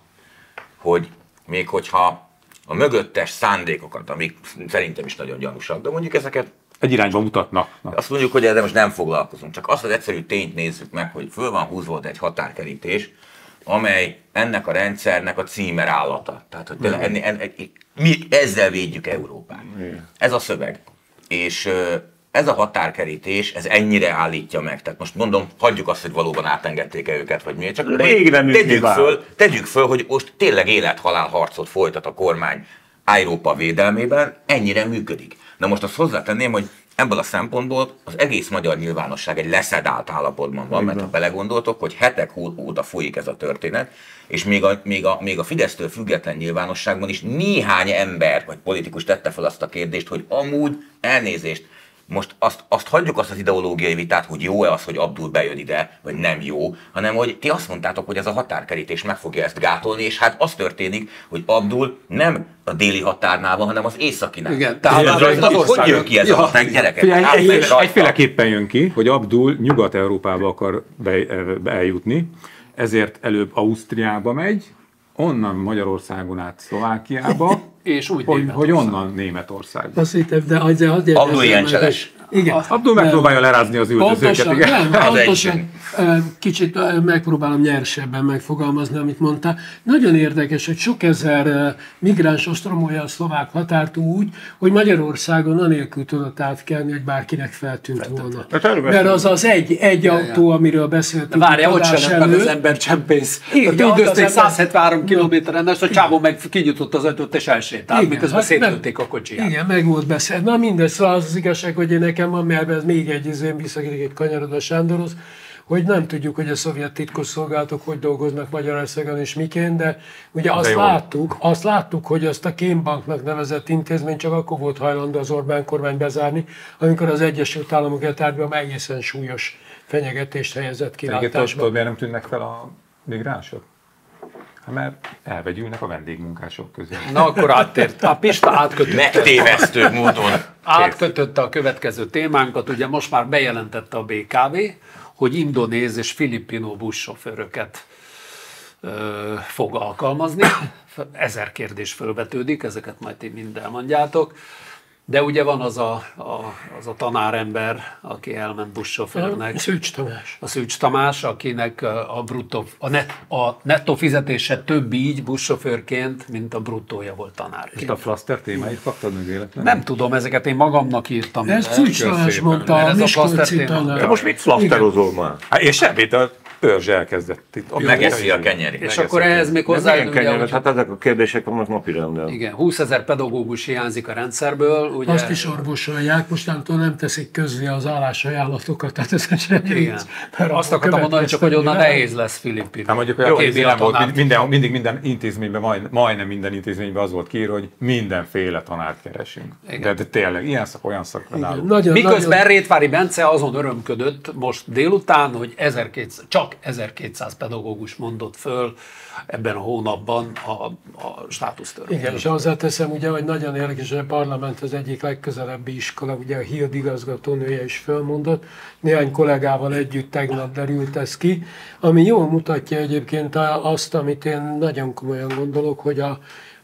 L: hogy még hogyha a mögöttes szándékokat, amik szerintem is nagyon gyanúsak, de mondjuk ezeket
I: Egy irányba mutatnak. Na.
L: azt mondjuk, hogy ezzel most nem foglalkozunk, csak azt az egyszerű tényt nézzük meg, hogy föl van húzva egy határkerítés, amely ennek a rendszernek a címerállata. Tehát, hogy tényleg enni, en, en, mi ezzel védjük Európát. Ez a szöveg. És ez a határkerítés, ez ennyire állítja meg. Tehát most mondom, hagyjuk azt, hogy valóban átengedték-e őket, vagy miért. Csak
K: Rég nem
L: tegyük
K: vár.
L: föl, tegyük föl, hogy most tényleg élethalál harcot folytat a kormány Európa védelmében ennyire működik. Na most azt hozzátenném, hogy ebből a szempontból az egész magyar nyilvánosság egy leszedált állapotban van, mert ha belegondoltok, hogy hetek óta folyik ez a történet, és még a, még a, még a Fidesztől független nyilvánosságban is néhány ember vagy politikus tette fel azt a kérdést, hogy amúgy elnézést, most azt, azt hagyjuk azt az ideológiai vitát, hogy jó-e az, hogy Abdul bejön ide, vagy nem jó, hanem hogy ti azt mondtátok, hogy ez a határkerítés meg fogja ezt gátolni, és hát az történik, hogy Abdul nem a déli határnál van, hanem az északinál.
J: Igen,
L: tehát
J: tehát
L: hogy, hogy, hogy jön ki ez
J: Ja.
L: a határ, gyerekek?
I: Figyelj,
L: Átmegy
I: egyféle,
L: rajta.
I: egyféleképpen jön ki, hogy Abdul Nyugat-Európába akar be, be, eljutni, ezért előbb Ausztriába megy, onnan Magyarországon át Szlovákiába,
J: és úgy
I: hogy, hogy onnan Németországba.
M: Azt hittem, de az, az
I: Abdul ilyen
M: Igen.
I: Abdul megpróbálja lerázni az üldözőket,
M: Pontosan,
I: igen.
M: nem,
I: Az
M: pontosan, kicsit megpróbálom nyersebben megfogalmazni, amit mondtál. Nagyon érdekes, hogy sok ezer migráns ostromolja a szlovák határt úgy, hogy Magyarországon anélkül tudott átkelni, hogy bárkinek feltűnt volna.
J: Hát
M: Mert az az egy, egy autó, amiről beszéltünk.
J: Várja, ott sem meg az
M: előtt.
J: ember csempész. Üldözték
M: az ember-
J: 173 kilométeren, ezt a csávó meg kinyitott az ötöt és elsétált, miközben
M: hát
J: szétlőtték a kocsiját.
M: Igen, meg volt beszél. Na mindegy, szóval az, az igazság, hogy én nekem van, mert ez még egy izém visszakérjük kanyarodva Sándorhoz, hogy nem tudjuk, hogy a szovjet titkosszolgálatok hogy dolgoznak Magyarországon és miként, de ugye azt
I: jó.
M: láttuk, azt láttuk, hogy azt a kémbanknak nevezett intézmény csak akkor volt hajlandó az Orbán kormány bezárni, amikor az Egyesült Államok etárgyban egészen súlyos fenyegetést helyezett
I: Egyébként
M: kilátásba.
I: tudod, miért nem tűnnek fel a migránsok? Mert elvegyülnek a vendégmunkások közé.
J: Na akkor áttért. A Pista átkötötte.
L: Megtévesztő módon.
J: Átkötötte a következő témánkat. Ugye most már bejelentette a BKV, hogy indonéz és filippino buszsofőröket ö, fog alkalmazni. Ezer kérdés fölvetődik, ezeket majd ti mind elmondjátok. De ugye van az a, a, az a tanárember, aki elment buszsofőrnek.
M: Szűcs Tamás.
J: A Szűcs Tamás, akinek a, bruttó, a, net, a nettó fizetése több így buszsofőrként, mint a bruttója volt tanárként.
I: Itt a flaster témáit kaptad meg véletlenül?
J: Nem tudom, ezeket én magamnak írtam.
M: Ezt
J: ide.
M: Szűcs Tamás mondta, a
J: ez
M: Miskolci
J: plaster téma.
M: tanár.
K: De most mit flaszterozol már?
I: Hát és semmit, a törzs elkezdett itt.
L: Megeszi a kenyerét.
J: És akkor ehhez még hozzá,
K: milyen kenyeret? Hát ezek a kérdések vannak napi renden.
J: igen, 20 ezer pedagógus hiányzik a rendszerből. Ugye,
M: Azt is orvosolják, mostantól nem teszik közzé az állásajánlatokat, tehát ez sem
J: igen.
M: Mert
J: Azt akartam mondani, csak hogy onnan nehéz lesz Filippin.
I: Hát mondjuk, hogy a kézi nem volt, minden, mindig minden intézményben, majd, majdnem minden intézményben az volt kiírva, hogy mindenféle tanárt keresünk. De, de tényleg, ilyen szak, olyan.
M: Nagyon,
J: Miközben
M: nagyon-
J: Rétvári Bence azon örömködött most délután, hogy 1200, csak 1200 pedagógus mondott föl ebben a hónapban a, a státusztörvényt.
M: Igen, és hozzáteszem ugye, hogy nagyon érdekes, hogy a parlament az egyik legközelebbi iskola, ugye a HILD igazgatónője is fölmondott, néhány kollégával együtt tegnap derült ez ki, ami jól mutatja egyébként azt, amit én nagyon komolyan gondolok, hogy a,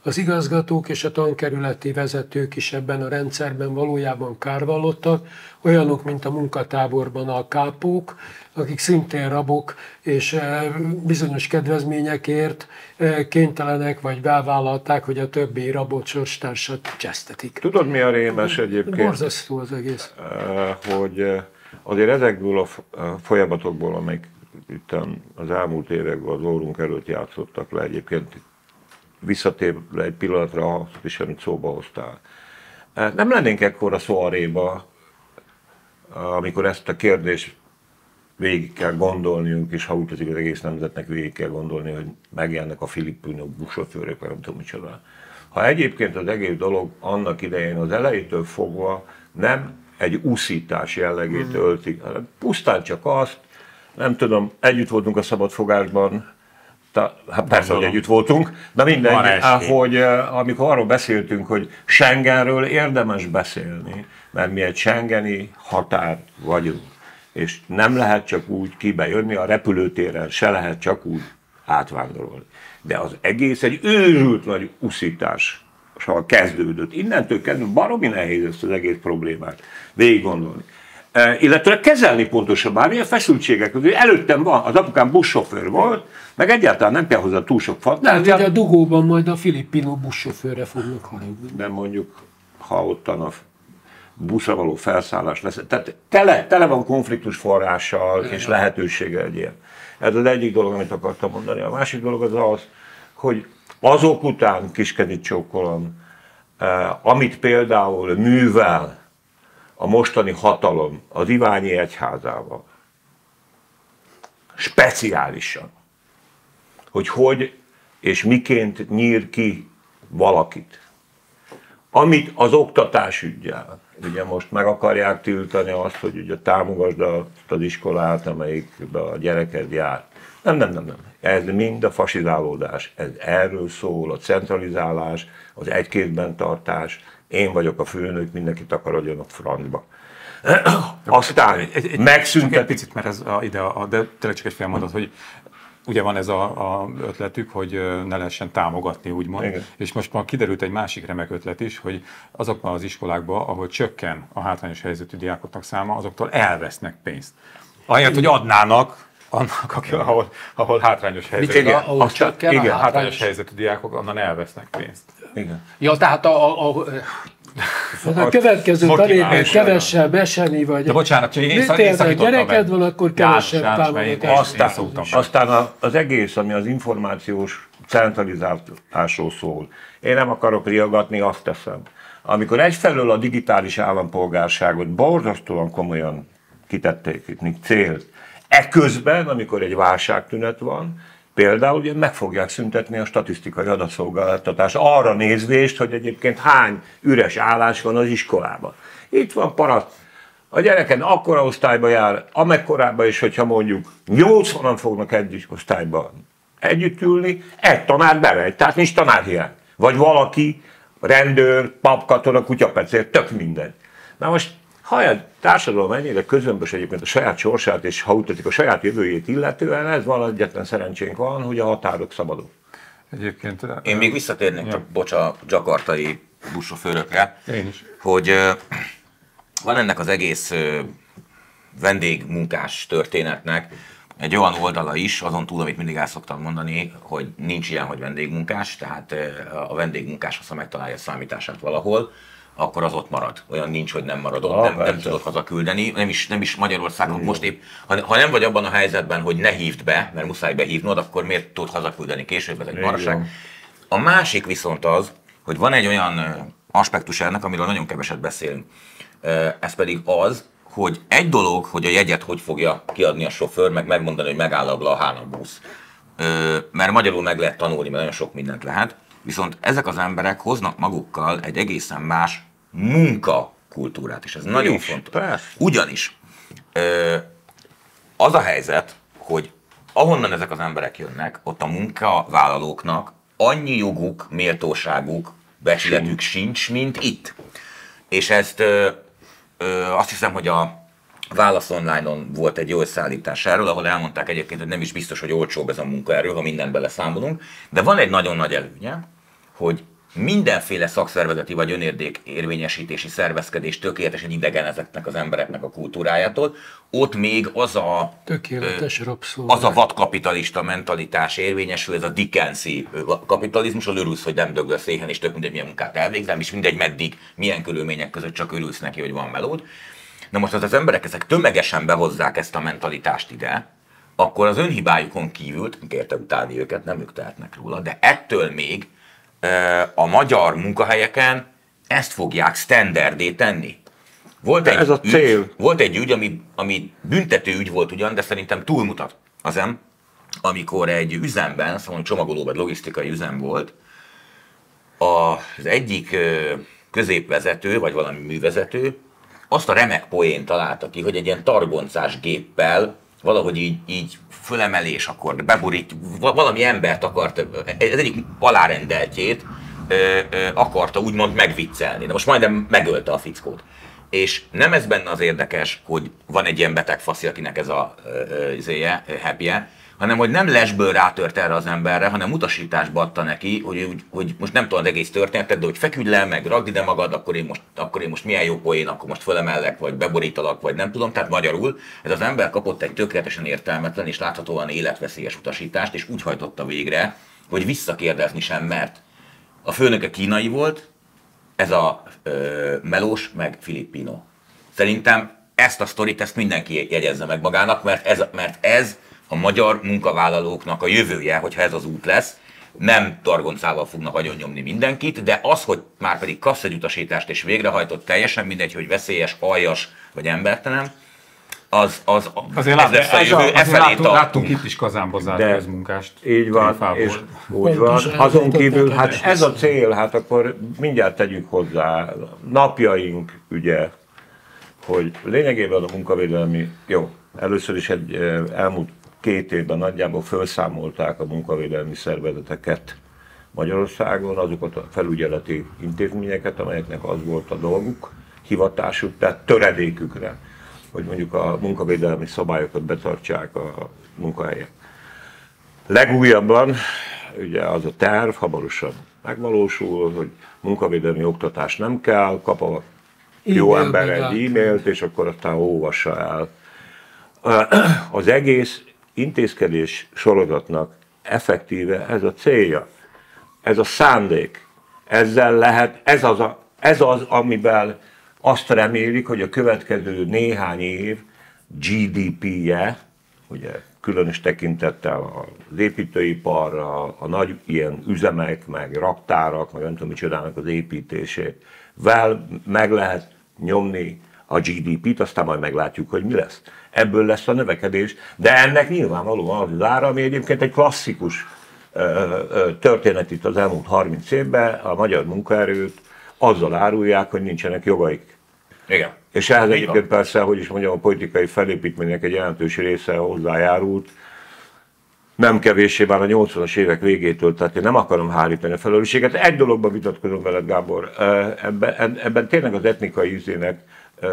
M: az igazgatók és a tankerületi vezetők is ebben a rendszerben valójában kárvallottak, olyanok, mint a munkatáborban a kápók, akik szintén rabok, és eh, bizonyos kedvezményekért eh, kénytelenek vagy belvállalták, hogy a többi rabot sorstársat csesztetik.
K: Tudod, mi a rémes egyébként?
M: Borzasztó az egész.
K: Eh, hogy azért ezekből a folyamatokból, amik itt az elmúlt években az órunk előtt játszottak le egyébként, visszatérve egy pillanatra azt is, amit szóba hoztál. Nem lennénk ekkora szóaréba, amikor ezt a kérdést végig kell gondolniunk, és ha úgy tetszik, az egész nemzetnek végig kell gondolni, hogy megjelennek a filippinok buszsofőrök, vagy nem tudom micsoda. Ha egyébként az egész dolog annak idején az elejétől fogva nem egy úszítás jellegét ölti, hanem pusztán csak azt, nem tudom, együtt voltunk a szabadfogásban, hát persze, hogy együtt voltunk, de mindegy, hogy amikor arról beszéltünk, hogy Schengenről érdemes beszélni, mert mi egy Schengeni határ vagyunk, és nem lehet csak úgy kibejönni a repülőtéren, se lehet csak úgy átvándorolni. De az egész egy őrült nagy uszítás kezdődött. Innentől kezdve baromi nehéz ezt az egész problémát végig gondolni. E, illetve kezelni pontosan már milyen feszültségek közül. Előttem van, az apukám buszsofőr volt, meg egyáltalán nem kell hozzá túl sok
M: Lehet,
K: fantázia.
M: hogy a dugóban majd a filippino buszsofőrre fognak haragudni.
K: de mondjuk, ha ottan a buszra való felszállás lesz. Tehát tele, tele van konfliktus forrással és lehetősége egy ilyen. Ez az egyik dolog, amit akartam mondani. A másik dolog az az, hogy azok után kiskedit csókolom, eh, amit például művel a mostani hatalom az Iványi egyházával, speciálisan, hogy hogy és miként nyír ki valakit. Amit az oktatás ügyel, ugye most meg akarják tiltani azt, hogy ugye támogasd azt az iskolát, amelyikbe a gyereked jár. Nem, nem, nem, nem. Ez mind a fasizálódás. Ez erről szól, a centralizálás, az egykézben tartás. Én vagyok a főnök, mindenkit akarodjon a francba. Aztán
I: egy, egy,
K: megszüntet...
I: Csak egy picit, mert ez a, ide, a, de tényleg csak egy fél mondat, hogy ugye van ez a, a ötletük, hogy ne lehessen támogatni, úgymond.
K: Igen.
I: És most már kiderült egy másik remek ötlet is, hogy azokban az iskolákban, ahol csökken a hátrányos helyzetű diákoknak száma, azoktól elvesznek pénzt. Ahelyett, hogy adnának annak, aki, ahol, ahol hátrányos helyzetű,
J: Igen, ahol a
I: igen,
J: hátrányos-
I: hátrányos helyzetű diákok onnan elvesznek pénzt.
K: Igen.
J: Ja, tehát a, a, a
M: a következő tanévben kevesebb eseni, vagy
I: De bocsánát, csak én
M: érted,
I: északítottam
M: gyereked
I: meg.
M: van, akkor kevesebb
I: János, melyik?
M: támogatás.
I: Aztán-
K: Aztán,
I: szóltam.
K: aztán a- az egész, ami az információs centralizálásról szól. Én nem akarok riogatni, azt teszem. Amikor egyfelől a digitális állampolgárságot borzasztóan komolyan kitették, mint célt, eközben, amikor egy válságtünet van, például ugye meg fogják szüntetni a statisztikai adatszolgáltatás arra nézvést, hogy egyébként hány üres állás van az iskolában. Itt van parat, a gyereked akkora osztályba jár, amekkorába is, hogyha mondjuk 80-an fognak egy osztályba együtt ülni, egy tanár bevegy, tehát nincs tanárhiány. Vagy valaki, rendőr, pap, katona, kutyapecér, tök mindegy. Na most, ha a társadalom ennyire közömbös egyébként a saját sorsát, és ha úgy tetszik, a saját jövőjét illetően, ez van egyetlen szerencsénk van, hogy a határok szabadok.
I: Egyébként...
L: Én még visszatérnék, csak bocs a gyakartai buszsofőrökre,
I: Én is.
L: hogy van ennek az egész vendégmunkás történetnek egy olyan oldala is, azon túl, amit mindig el szoktam mondani, hogy nincs ilyen, hogy vendégmunkás, tehát a vendégmunkás, ha megtalálja a számítását valahol, akkor az ott marad. Olyan nincs, hogy nem marad ott,
K: Ah,
L: nem, nem tudod hazaküldeni, nem is, nem is Magyarországon most épp, ha, ha nem vagy abban a helyzetben, hogy ne hívd be, mert muszáj behívnod, akkor miért tud hazaküldeni később, ez egy
K: van.
L: A másik viszont az, hogy van egy olyan aspektus ennek, amiről nagyon keveset beszélünk. Ez pedig az, hogy egy dolog, hogy a jegyet hogy fogja kiadni a sofőr, meg megmondani, hogy megáll a a busz. Mert magyarul meg lehet tanulni, mert nagyon sok mindent lehet. Viszont ezek az emberek hoznak magukkal egy egészen más munkakultúrát, és ez nagyon
K: Is,
L: fontos.
K: persze.
L: Ugyanis az a helyzet, hogy ahonnan ezek az emberek jönnek, ott a munkavállalóknak annyi joguk, méltóságuk, becsületük sincs, mint itt. És ezt ö, ö, azt hiszem, hogy a Válasz online-on volt egy jó összeállítás erről, ahol elmondták egyébként, hogy nem is biztos, hogy olcsóbb ez a munkaerő, ha mindent beleszámolunk, de van egy nagyon nagy előnye, hogy mindenféle szakszervezeti vagy önérdék érvényesítési szervezkedés tökéletesen idegen ezeknek az embereknek a kultúrájától. Ott még az a
M: Tökéletes rabszolga.
L: az a vadkapitalista mentalitás érvényesül, ez a Dickensi kapitalizmus, ahol örülsz, hogy nem döglesz éhen, és tök mindegy, milyen munkát elvégzem, és mindegy, meddig, milyen körülmények között csak örülsz neki, hogy van melód. Na most, az az emberek ezek tömegesen behozzák ezt a mentalitást ide, akkor az önhibájukon kívül, kérte utálni őket, nem ők tehetnek róla, de ettől még a magyar munkahelyeken ezt fogják standardé tenni. Volt
K: De
L: egy
K: ez a
L: ügy,
K: cél.
L: Volt egy ügy, ami, ami büntető ügy volt ugyan, de szerintem túlmutat azem, amikor egy üzemben, szóval csomagoló vagy logisztikai üzem volt, az egyik középvezető, vagy valami művezető azt a remek poént találta ki, hogy egy ilyen targoncás géppel valahogy így, így fölemelés akar, beborít, va- valami embert akart, ez egyik alárendeltjét ö, ö, akarta úgymond megviccelni. De most majdnem megölte a fickót. És nem ez benne az érdekes, hogy van egy ilyen beteg faszi, akinek ez a izéje, happy hanem hogy nem lesből rátört erre az emberre, hanem utasításba adta neki, hogy, hogy, hogy most nem tudom egész történetet, de hogy feküdj le, meg ragd ide magad, akkor én most, akkor én most milyen jó poén, akkor most fölemellek, vagy beborítalak, vagy nem tudom. Tehát magyarul ez az ember kapott egy tökéletesen értelmetlen és láthatóan életveszélyes utasítást, és úgy hajtotta végre, hogy visszakérdezni sem mert. A főnöke kínai volt, ez a ö, melós, meg filippino. Szerintem ezt a sztorit, ezt mindenki jegyezze meg magának, mert ez, mert ez a magyar munkavállalóknak a jövője, hogyha ez az út lesz, nem targoncával fognak agyon nyomni mindenkit, de az, hogy már pedig kasszegyutasítást és végrehajtott teljesen mindegy, hogy veszélyes, aljas vagy embertelen, az, az,
I: Azért,
L: ez
I: lát,
L: lesz a
I: ez
L: jövő,
I: a,
L: e
I: azért láttunk, itt is kazánba zárt
K: De
I: közmunkást.
K: Így van,
I: tréfából.
K: és úgy van. Azon kívül, hát ez a cél, hát akkor mindjárt tegyük hozzá, napjaink ügye, hogy lényegében a munkavédelmi, jó, először is egy eh, elmúlt két évben nagyjából felszámolták a munkavédelmi szervezeteket Magyarországon, azokat a felügyeleti intézményeket, amelyeknek az volt a dolguk, hivatásuk, tehát töredékükre, hogy mondjuk a munkavédelmi szabályokat betartsák a munkahelyek. Legújabban ugye az a terv hamarosan megvalósul, hogy munkavédelmi oktatás nem kell, kap a jó ember egy e-mailt, és akkor aztán olvassa el. Az egész intézkedés sorozatnak effektíve ez a célja, ez a szándék. Ezzel lehet, ez az, a, ez az amivel azt remélik, hogy a következő néhány év GDP-je, ugye különös tekintettel az építőiparra, a nagy ilyen üzemek, meg raktárak, meg nem tudom micsodának az építését, vel meg lehet nyomni a GDP-t, aztán majd meglátjuk, hogy mi lesz. Ebből lesz a növekedés, de ennek nyilvánvalóan az az ára, ami egyébként egy klasszikus történet itt az elmúlt 30 évben, a magyar munkaerőt azzal árulják, hogy nincsenek jogaik.
L: Igen.
K: És ehhez
L: Így
K: egyébként persze, hogy is mondjam, a politikai felépítménynek egy jelentős része hozzájárult, nem kevéssé már a 80-as évek végétől, tehát én nem akarom hárítani a felelősséget. Egy dologban vitatkozom veled, Gábor, ebben, ebben tényleg az etnikai ízének,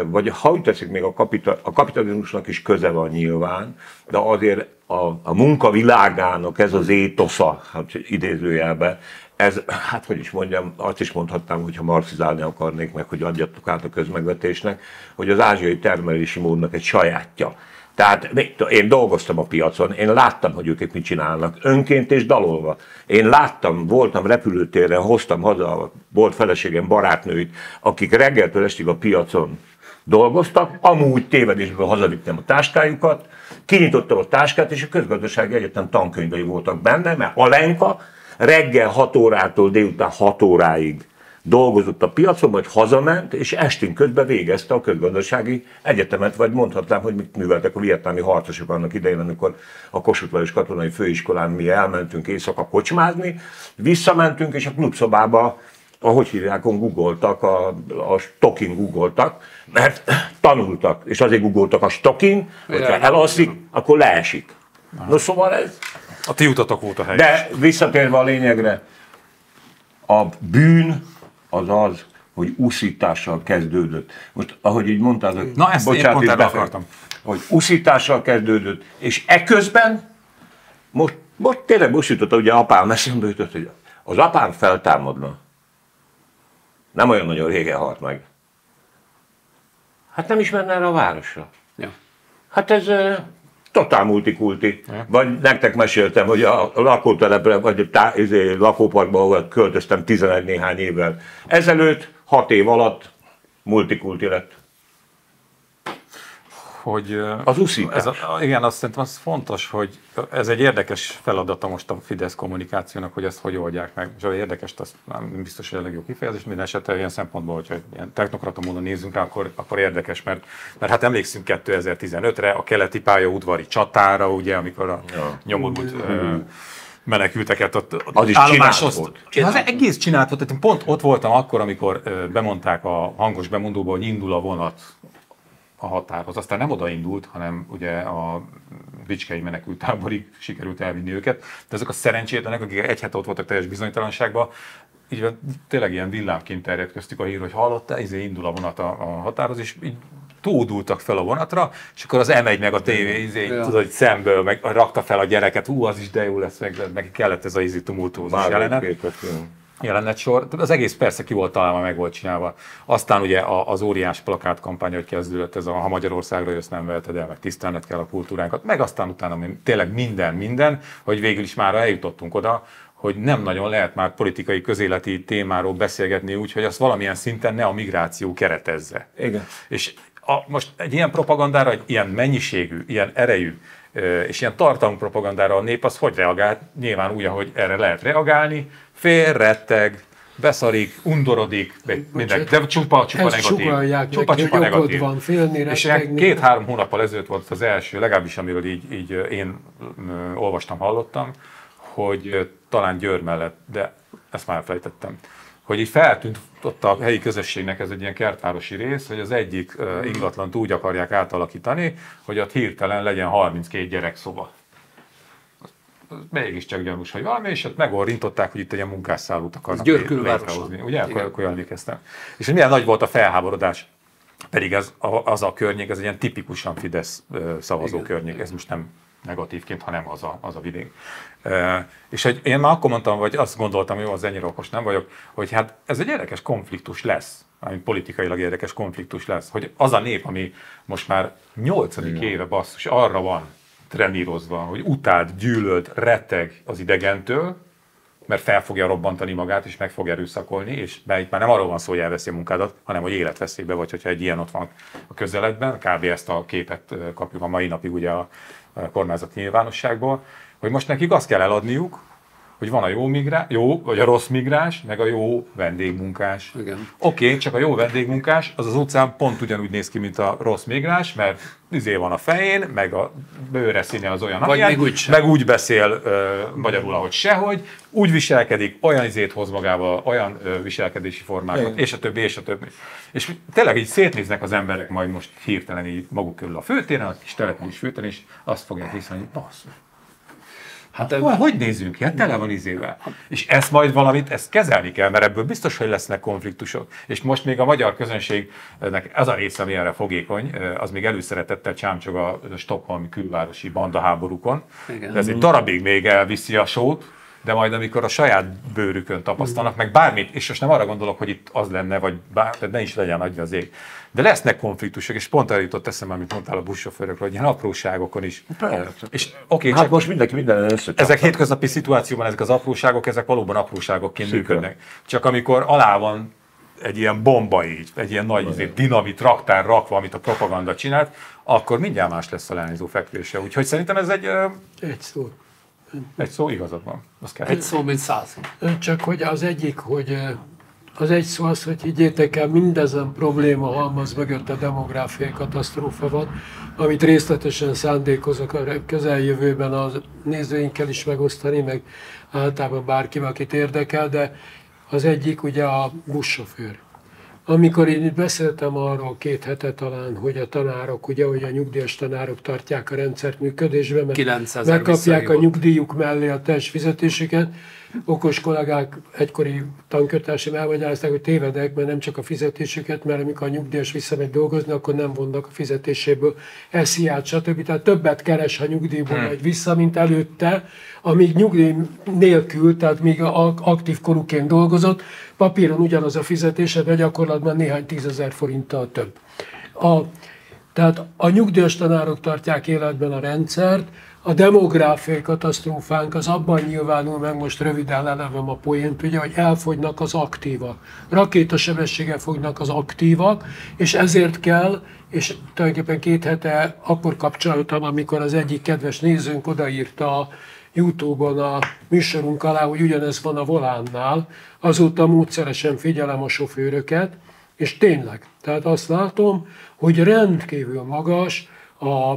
K: vagy ha úgy teszik, még a, kapita, a kapitalizmusnak is köze van nyilván, de azért a, a munka világának ez az étosza, hát idézőjelben, ez, hát hogy is mondjam, azt is mondhatnám, hogyha marxizálni akarnék meg, hogy adjatok át a közmegvetésnek, hogy az ázsiai termelési módnak egy sajátja. Tehát én dolgoztam a piacon, én láttam, hogy ők mit csinálnak, önként és dalolva. Én láttam, voltam repülőtérre, hoztam haza, volt feleségem barátnőit, akik reggeltől estig a piacon dolgoztak, amúgy tévedésből hazavittem a táskájukat, kinyitottam a táskát, és a közgazdasági egyetem tankönyvei voltak benne, mert Alenka reggel 6 órától délután 6 óráig dolgozott a piacon, vagy hazament, és estén közben végezte a közgazdasági egyetemet, vagy mondhatnám, hogy mit műveltek a vietnámi harcosok annak idején, amikor a Kossuth Lajos katonai főiskolán mi elmentünk éjszaka kocsmázni, visszamentünk, és a klubszobába ahogy hívják, googoltak, a, a stocking googoltak, mert tanultak, és azért googoltak a stocking, hogyha elalszik, akkor leesik. No szóval ez...
I: A ti utatok volt a hely.
K: De visszatérve a lényegre, a bűn az az, hogy úszítással kezdődött. Most, ahogy így mondtad,
I: Na, ezt én
K: bocsánat,
I: pont erre
K: befejezem.
I: akartam.
K: Hogy úszítással kezdődött, és eközben most, most tényleg most jutott, ugye apám eszembe jutott, hogy az apám feltámadna. Nem olyan nagyon régen halt meg. Hát nem is menne erre a városra.
J: Ja.
K: Hát ez totál multikulti. Vagy nektek meséltem, hogy a lakótelepre, vagy a tá, izé, lakóparkba, ahol költöztem 11 néhány évvel ezelőtt, 6 év alatt multikulti lett.
I: Hogy
K: Az uszítás.
I: Ez a, igen, azt szerintem az fontos, hogy ez egy érdekes feladata most a Fidesz kommunikációnak, hogy ezt hogy oldják meg. És az érdekes, az nem biztos, hogy a legjobb kifejezés, minden esetre ilyen szempontból, hogyha ilyen technokrata módon nézzünk rá, akkor, akkor érdekes, mert, mert hát emlékszünk 2015-re, a keleti pályaudvari csatára, ugye, amikor a ja. nyomorult ö, menekülteket ott, ott
K: Az is csinált volt.
I: Az egész csinált volt, tehát pont ott voltam akkor, amikor bemondták a hangos bemondóba, hogy indul a vonat a határhoz. Aztán nem odaindult, hanem ugye a Bicskei menekültáborig sikerült elvinni őket. De ezek a szerencsétlenek, akik egy hete ott voltak teljes bizonytalanságban, így tényleg ilyen villámként terjedt köztük a hír, hogy hallottál, izé indul a vonat a, a határhoz, és így tódultak fel a vonatra, és akkor az M1 meg a tévé, izé,
J: Ja.
I: tudod, hogy szemből, meg rakta fel a gyereket, ú, az is de jó lesz, meg neki kellett ez a tumultuózus
K: Már
I: jelenet
K: képes, jó.
I: Jelenet sor. Az egész persze ki volt találva, meg volt csinálva. Aztán ugye az óriás plakát kampány, hogy kezdődött ez a ha Magyarországra jössz, nem veheted el, meg tisztelned kell a kultúránkat, meg aztán utána tényleg minden, minden, hogy végül is már eljutottunk oda, hogy nem nagyon lehet már politikai közéleti témáról beszélgetni úgy, hogy azt valamilyen szinten ne a migráció keretezze.
K: Igen.
I: És a, most egy ilyen propagandára, egy ilyen mennyiségű, ilyen erejű, És ilyen tartalompropagandára a nép az hogy reagál? Nyilván úgy, ahogy erre lehet reagálni, fél, retteg, beszarik, undorodik, minden, de csupa, csupa
M: Ezt
I: negatív. Csupa,
M: neki,
I: csupa negatív.
M: van félni,
I: És két-három hónappal ezelőtt volt az első, legalábbis amiről így, így én olvastam, hallottam, hogy talán Győr mellett, de ezt már elfelejtettem, hogy így feltűnt ott a helyi közösségnek ez egy ilyen kertvárosi rész, hogy az egyik ingatlant úgy akarják átalakítani, hogy ott hirtelen legyen 32 gyerekszoba. Mégiscsak gyanús, hogy valami, és ott megorrintották, hogy itt egy munkásszállót akarnak létrehozni. Ugye, akkor, akkor emlékeztem. És hogy milyen nagy volt a felháborodás. Pedig ez, az a környék, ez egy ilyen tipikusan Fidesz szavazó
J: Igen.
I: környék, ez most nem negatívként, hanem az a, az a vidék. E, és hogy én már akkor mondtam, vagy azt gondoltam, hogy jó, az ennyire okos nem vagyok, hogy hát ez egy érdekes konfliktus lesz, ami politikailag érdekes konfliktus lesz, hogy az a nép, ami most már nyolcadik éve basszus, arra van trenírozva, hogy utált, gyűlölt, retteg az idegentől, mert fel fogja robbantani magát, és meg fog erőszakolni, és mert itt már nem arról van szó, hogy elveszi a munkádat, hanem hogy életveszélybe vagy, hogyha egy ilyen ott van a közeledben, kb. ezt a képet kapjuk a mai napig ugye a kormányzati nyilvánosságból, hogy most nekik azt kell eladniuk, hogy van a jó migráns, jó, vagy a rossz migráns, meg a jó vendégmunkás.
J: Igen.
I: Oké, okay, csak a jó vendégmunkás az az utcán pont ugyanúgy néz ki, mint a rossz migráns, mert izé van a fején, meg a bőre színe az olyan,
J: Vagy
I: amilyen,
J: úgy sem.
I: meg úgy beszél ö, magyarul, ahogy sehogy, úgy viselkedik, olyan izét hoz magával, olyan ö, viselkedési formákat,
K: Igen.
I: és a többi, és a többi. És tényleg így szétnéznek az emberek majd most hirtelen így maguk körül a főtéren, a kis település főtéren, és azt fogják hiszani, hogy basszus,
J: Hát,
I: hogy, hogy nézzünk ki? Hát tele van izével. És ezt majd valamit, ezt kezelni kell, mert ebből biztos, hogy lesznek konfliktusok. És most még a magyar közönségnek ez a része, ami erre fogékony, az még előszeretettel csámcsog a Stockholmi külvárosi bandaháborúkon.
J: Igen.
I: Ez egy darabig még elviszi a sót, de majd amikor a saját bőrükön tapasztalnak, meg bármit, és most nem arra gondolok, hogy itt az lenne, vagy bár, tehát ne is legyen nagy az ég. De lesznek konfliktusok, és pont erre jutott eszembe, amit mondtál a buszsofőrökről, hogy ilyen apróságokon is. És oké,
K: Hát
I: csak
K: most mindenki minden összecsapta.
I: ezek hétköznapi szituációban, ezek az apróságok, ezek valóban apróságokként
K: Szűkön.
I: működnek. Csak amikor alá van egy ilyen bomba így, egy ilyen nagy izé, dinamit raktár rakva, amit a propaganda csinált, akkor mindjárt más lesz a leányzó fekvése. Úgyhogy szerintem ez egy,
M: Egy szó.
I: Egy szó igazad van. Az kell.
J: Egy szó, mint száz.
M: Csak hogy az egyik, hogy az egy szó az, hogy higgyétek el, mindezen probléma halmaz mögött a demográfiai katasztrófa van, amit részletesen szándékozok a közeljövőben a nézőinkkel is megosztani, meg általában bárkivel, akit érdekel, de az egyik ugye a buszsofőr. Amikor én beszéltem arról két hete talán, hogy a tanárok, ugye, hogy a nyugdíjas tanárok tartják a rendszert működésbe, mert
J: 900
M: megkapják a nyugdíjuk mellé a teljes fizetésüket. Okos kollégák egykori tankötársaim elmagyarázták, hogy tévedek, mert nem csak a fizetésüket, mert amikor a nyugdíjas visszamegy dolgozni, akkor nem vonnak a fizetéséből esziát, stb. Tehát többet keres, ha nyugdíjból
J: Hmm.
M: megy vissza, mint előtte, amíg nyugdíj nélkül, tehát még aktív korúként dolgozott, papíron ugyanaz a fizetése, de gyakorlatban néhány tízezer forinttal több. A, tehát a nyugdíjas tanárok tartják életben a rendszert, a demográfiai katasztrófánk az abban nyilvánul meg, most röviden lelevem a poént, ugye, hogy elfogynak az aktívak. Rakétasebességgel fognak az aktívak, és ezért kell, és tulajdonképpen két hete akkor kapcsoltam, amikor az egyik kedves nézőnk odaírta a Youtube-on a műsorunk alá, hogy ugyanez van a volánnál, azóta módszeresen figyelem a sofőröket, és tényleg, tehát azt látom, hogy rendkívül magas a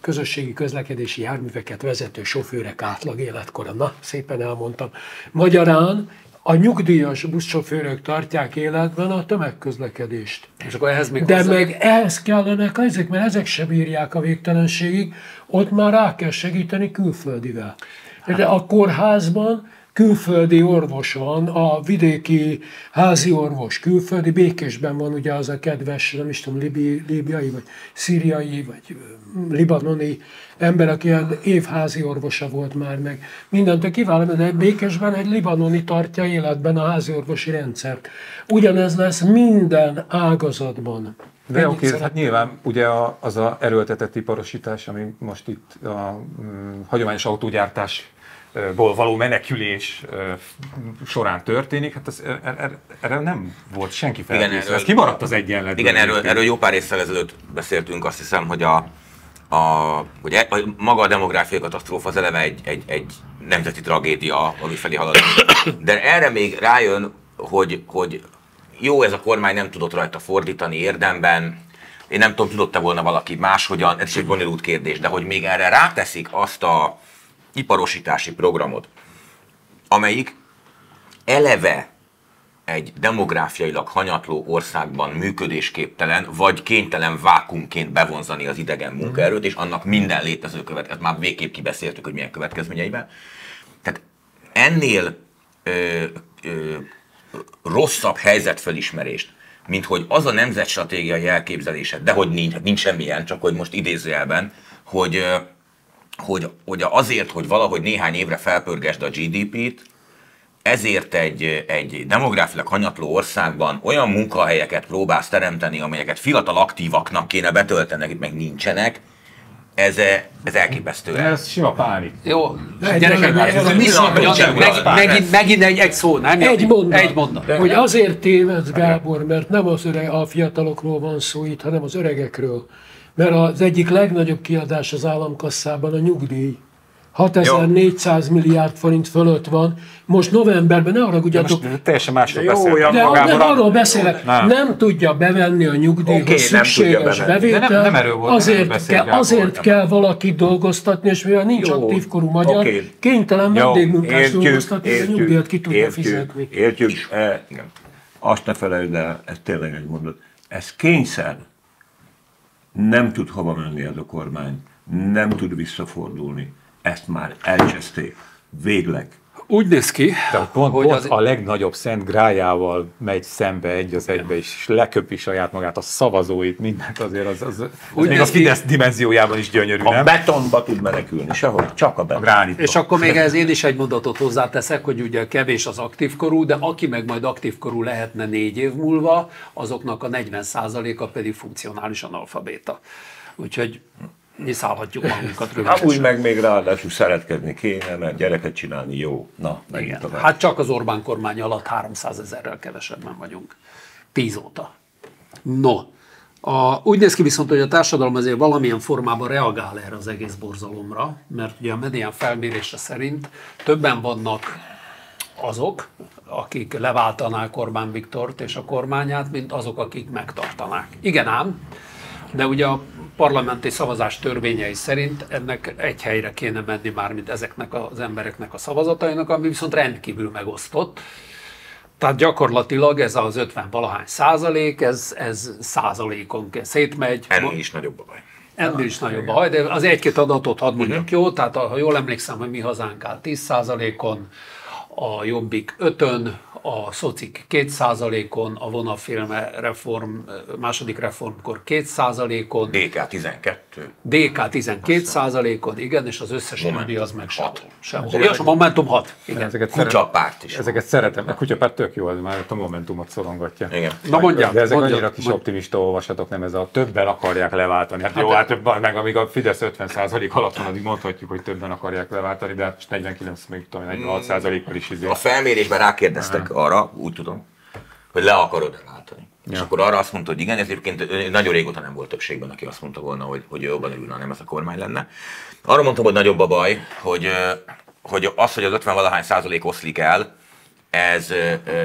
M: közösségi közlekedési járműveket vezető sofőrek átlag életkora. Na, szépen elmondtam. Magyarán a nyugdíjas buszsofőrök tartják életben a tömegközlekedést.
J: És akkor ehhez még
M: De
J: hozzá-
M: meg ehhez kellenek ezek, mert ezek sem bírják a végtelenségig, ott már rá kell segíteni külföldivel. De a kórházban külföldi orvos van, a vidéki házi orvos külföldi, Békésben van ugye az a kedves, nem is tudom, libi, libiai, vagy szíriai, vagy ö, libanoni ember, aki ilyen évházi orvosa volt már meg. Mindent kiváló, de Békésben egy libanoni tartja életben a házi orvosi rendszert. Ugyanez lesz minden ágazatban.
I: De
M: Ennyit
I: oké, hát
M: szeretném.
I: nyilván ugye a, az a erőltetett iparosítás, ami most itt a mm, hagyományos autógyártásból való menekülés során történik, hát ez, er, er, erre nem volt senki felkészülve. Ez kimaradt az egyenletből.
L: Igen, erről, erről jó pár évvel ezelőtt beszéltünk, azt hiszem, hogy a, a, hogy e, a, maga a demográfiai katasztrófa az eleve egy, egy, egy nemzeti tragédia, ami felé halad. De erre még rájön, hogy, hogy jó, ez a kormány nem tudott rajta fordítani érdemben, én nem tudom, tudott-e volna valaki máshogyan, ez is egy bonyolult kérdés, de hogy még erre ráteszik azt a iparosítási programot, amelyik eleve egy demográfiailag hanyatló országban működésképtelen, vagy kénytelen vákumként bevonzani az idegen munkaerőt, és annak minden létező következmény, már végképp kibeszéltük, hogy milyen következményeivel. Tehát ennél ö, ö, rosszabb helyzetfelismerést, mint hogy az a nemzetstratégiai elképzelésed, de hogy nincs, nincs semmilyen, csak hogy most idézőjelben, hogy, hogy, hogy azért, hogy valahogy néhány évre felpörgesd a GDP-t, ezért egy, egy demográfilag hanyatló országban olyan munkahelyeket próbálsz teremteni, amelyeket fiatal aktívaknak kéne betölteni, meg nincsenek, ez, ez elképesztő.
I: Ez sima pánik.
J: Jó,
M: Egy
J: gyerekek, ez megint, megint egy, egy szó, nem?
M: Egy mondat,
J: Egy mondat.
M: hogy azért tévedsz, Gábor, mert nem az öreg, a fiatalokról van szó itt, hanem az öregekről. Mert az egyik legnagyobb kiadás az államkasszában a nyugdíj. 6400 milliárd forint fölött van. Most novemberben, ne haragudjatok,
I: Most teljesen másról
M: Jó,
I: beszélünk.
M: de
I: Magából
M: nem arról beszélek,
I: Nem.
M: nem. tudja bevenni a nyugdíjhoz
I: nem tudja
M: szükséges
I: bevenni.
M: bevétel,
I: De nem- nem erről volt, nem
M: azért,
I: erről beszél
M: kell,
I: Gábor,
M: azért
I: nem.
M: kell valakit dolgoztatni, és mivel nincs
K: Jó,
M: aktív korú magyar,
K: oké.
M: kénytelen vendégmunkás
K: értjük,
M: dolgoztatni, és a
K: értjük,
M: nyugdíjat ki tudja
K: értjük,
M: fizetni.
K: Értjük, e. Azt ne felejtsd el, ez tényleg egy mondat. Ez kényszer. Nem tud hova menni ez a kormány. Nem tud visszafordulni. Ezt már elcseszték. Végleg.
J: Úgy néz ki,
I: De pont,
J: hogy
I: pont
J: az-
I: a legnagyobb szent grájával megy szembe egy az egybe, és leköpi saját magát, a szavazóit, mindent azért, az, az, az
J: Úgy
I: még a
J: néz ki-
I: Fidesz dimenziójában is gyönyörű,
K: A
I: nem?
K: betonba tud menekülni, sehol, csak a
I: A
K: beton.
I: gránitba.
J: És akkor még ez én is egy mondatot hozzáteszek, hogy ugye kevés az aktív korú, de aki meg majd aktív korú lehetne négy év múlva, azoknak a 40%-a pedig funkcionális analfabéta. Úgyhogy nyiszálhatjuk magunkat rövidesen.
K: Amúgy meg még ráadásul szeretkezni kéne, mert gyereket csinálni jó. Na,
J: Igen.
K: tovább.
J: Hát csak az Orbán kormány alatt 300 ezerrel kevesebben vagyunk. Tíz óta. No, a, úgy néz ki viszont, hogy a társadalom azért valamilyen formában reagál erre az egész borzalomra, mert ugye a medián felmérése szerint többen vannak azok, akik leváltanák Orbán Viktort és a kormányát, mint azok, akik megtartanák. Igen ám, de ugye a parlamenti szavazás törvényei szerint ennek egy helyre kéne menni már, mint ezeknek az embereknek a szavazatainak, ami viszont rendkívül megosztott. Tehát gyakorlatilag ez az 50 valahány százalék, ez, ez százalékon szétmegy.
L: Ennél is nagyobb a baj.
J: Ennél is nagyobb a baj, de az egy-két adatot hadd mondjak, jó? Tehát ha jól emlékszem, hogy mi hazánk áll 10%-on, a Jobbik 5-ön, a Szocik 2%-on, a vonafilme reform, második reformkor 2%-on,
L: DK 12.
J: DK 12%-on, igen, és az összes többi az meg sehol. sehol. És a Momentum 6. Igen.
I: Ezeket
L: Kutyapárt is.
I: Ezeket szeretem. A kutyapárt tök jó, az már a Momentumot szorongatja.
L: Igen.
J: Na mondjad,
I: De ezek
J: mondjad,
I: annyira kis
J: mondjad.
I: optimista olvasatok, nem ez a többen akarják leváltani. Hát, jó,
J: de-
I: hát többen, meg amíg a Fidesz 50% alatt van, addig mondhatjuk, hogy többen akarják leváltani, de hát 49, még tudom, 46%-kal is izé.
L: A felmérésben rákérdeztek arra, úgy tudom, hogy le akarod váltani. Ja. És akkor arra azt mondta, hogy igen, ez egyébként nagyon régóta nem volt többségben, aki azt mondta volna, hogy, hogy jobban örülne, nem ez a kormány lenne. Arra mondtam, hogy nagyobb a baj, hogy, hogy az, hogy az 50 valahány százalék oszlik el, ez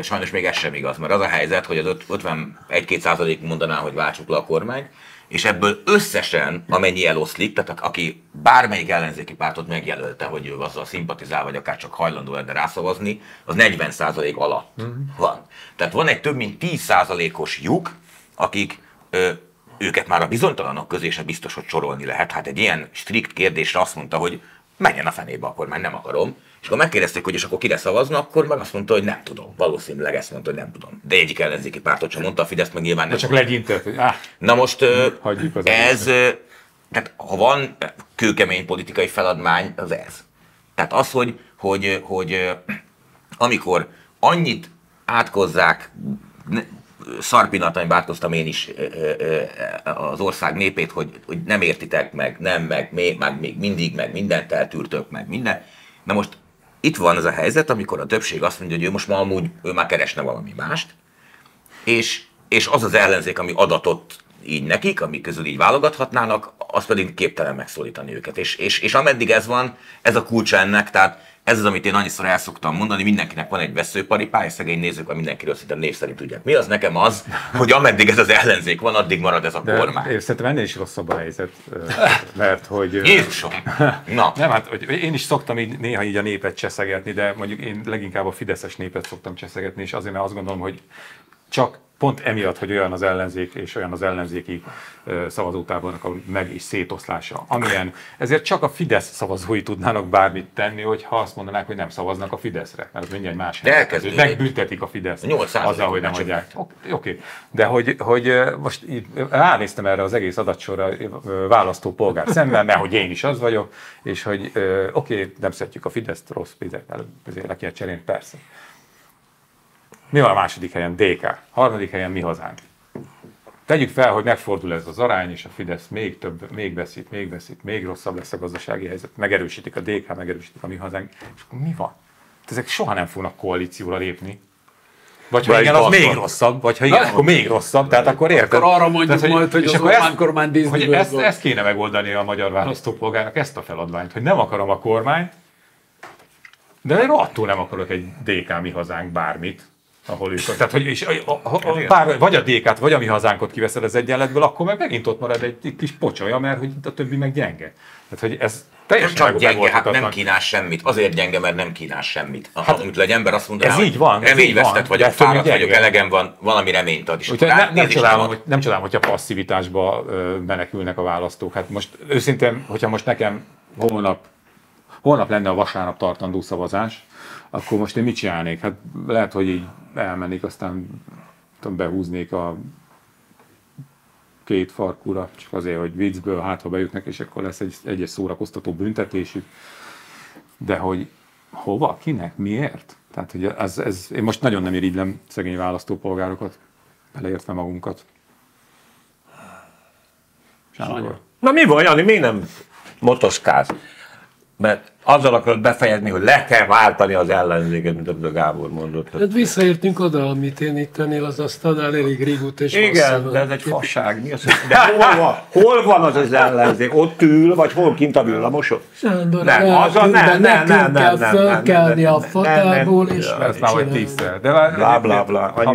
L: sajnos még ez sem igaz, mert az a helyzet, hogy az öt- 51-2 százalék mondaná, hogy váltsuk le a kormányt, és ebből összesen, amennyi eloszlik, tehát aki bármelyik ellenzéki pártot megjelölte, hogy ő azzal szimpatizál, vagy akár csak hajlandó lenne rászavazni, az 40% alatt van. Tehát van egy több mint 10%-os lyuk, akik ö, őket már a bizonytalanok közé sem biztos, hogy sorolni lehet. Hát egy ilyen strikt kérdésre azt mondta, hogy menjen a fenébe a kormány, nem akarom. És akkor megkérdezték, hogy és akkor kire szavazna, akkor meg azt mondta, hogy nem tudom. Valószínűleg ezt mondta, hogy nem tudom. De egyik ellenzéki pártot sem mondta, a Fidesz meg nyilván nem.
I: De csak legyintett,
L: Na most
I: Hagyjuk az
L: ez, ö, tehát ha van kőkemény politikai feladmány, az ez. Tehát az, hogy, hogy, hogy amikor annyit átkozzák, szar pillanatban átkoztam én is az ország népét, hogy, hogy nem értitek meg, nem, meg, még, meg még mindig, meg mindent eltűrtök, meg minden. Na most itt van az a helyzet, amikor a többség azt mondja, hogy ő most már amúgy, ő már keresne valami mást, és, és az az ellenzék, ami adatot így nekik, amik közül így válogathatnának, az pedig képtelen megszólítani őket. És, és, és ameddig ez van, ez a kulcsa ennek, tehát ez az, amit én annyiszor el szoktam mondani, mindenkinek van egy veszőparipája, szegény nézők, a mindenkiről szinte név szerint tudják. Mi az nekem az, hogy ameddig ez az ellenzék van, addig marad ez a
I: De
L: kormány.
I: én szerintem ennél is rosszabb a helyzet, mert hogy...
L: Jézusom! Na.
I: Nem, hát hogy én is szoktam így, néha így a népet cseszegetni, de mondjuk én leginkább a fideszes népet szoktam cseszegetni, és azért, mert azt gondolom, hogy csak pont emiatt, hogy olyan az ellenzék és olyan az ellenzéki szavazótábornak a meg és szétoszlása, amilyen. Ezért csak a Fidesz szavazói tudnának bármit tenni, hogyha azt mondanák, hogy nem szavaznak a Fideszre, mert az mindjárt más. Megbüntetik a Fidesz.
L: 8
I: azzal, hogy nem adják. Oké. De hogy, hogy most így ránéztem erre az egész adatsorra ö, választópolgár szemben, mert hogy én is az vagyok, és hogy oké, nem szeretjük a Fideszt, rossz, ezért le kell cserélni, persze. Mi van a második helyen? DK. Harmadik helyen mi hazánk. Tegyük fel, hogy megfordul ez az arány, és a Fidesz még több, még veszít, még veszít, még rosszabb lesz a gazdasági helyzet, megerősítik a DK, megerősítik a mi hazánk, és akkor mi van? Ezek soha nem fognak koalícióra lépni. Vagy ha igen, az még rosszabb, vagy ha igen,
J: Na,
I: akkor még rosszabb, tehát akkor érted?
J: Akkor arra mondjuk
I: Tehát,
J: majd, hogy
I: és
J: az
I: ezt-
J: kormány
I: hogy ezt, ezt kéne megoldani a magyar választópolgárnak, ezt a feladványt, hogy nem akarom a kormányt, de én attól nem akarok egy DK mi hazánk bármit, ahol ők. Tehát, hogy és, a, a, a, pár, vagy a DK-t, vagy a mi hazánkot kiveszed az egyenletből, akkor meg megint ott marad egy, egy kis pocsolya, mert hogy a többi meg gyenge. Tehát, hogy ez teljesen
L: Csak gyenge, hát nem kínál semmit. Azért gyenge, mert nem kínál semmit. Hát, amit egy ember azt mondja,
I: ez
L: hogy
I: így van, ez így
L: reményvesztett
I: van,
L: vagyok, fáradt vagyok,
I: gyenge.
L: elegem van, valami reményt ad. És
I: Úgyhogy ne, nem, csodálom, hogy, nem csodálom, hogyha passzivitásba ö, menekülnek a választók. Hát most őszintén, hogyha most nekem holnap, holnap lenne a vasárnap tartandó szavazás, akkor most én mit csinálnék? Hát lehet, hogy így elmennék, aztán tudom, behúznék a két farkúra, csak azért, hogy viccből hát, ha bejutnak, és akkor lesz egy egyes szórakoztató büntetésük. De hogy hova, kinek, miért? Tehát, hogy ez, ez, én most nagyon nem irigylem szegény választópolgárokat, beleértve magunkat. Sándor.
K: Na mi van, Jani, miért nem motoszkálsz? Mert azzal akarod befejezni, hogy le kell váltani az ellenzéket, mint amit a Gábor mondott.
M: Hát visszaértünk oda, amit én itt ennél az asztalnál elég régóta és
K: Igen, de ez egy fasság. Mi az, de hol van, hol van az az ellenzék? Ott ül, vagy hol kint a villamoson?
M: Sándor,
K: Nem, az a nem, nem, nem, nem,
M: kell
K: nem, nem,
M: a
K: nem,
M: és
I: Ez már vagy tízszer. De.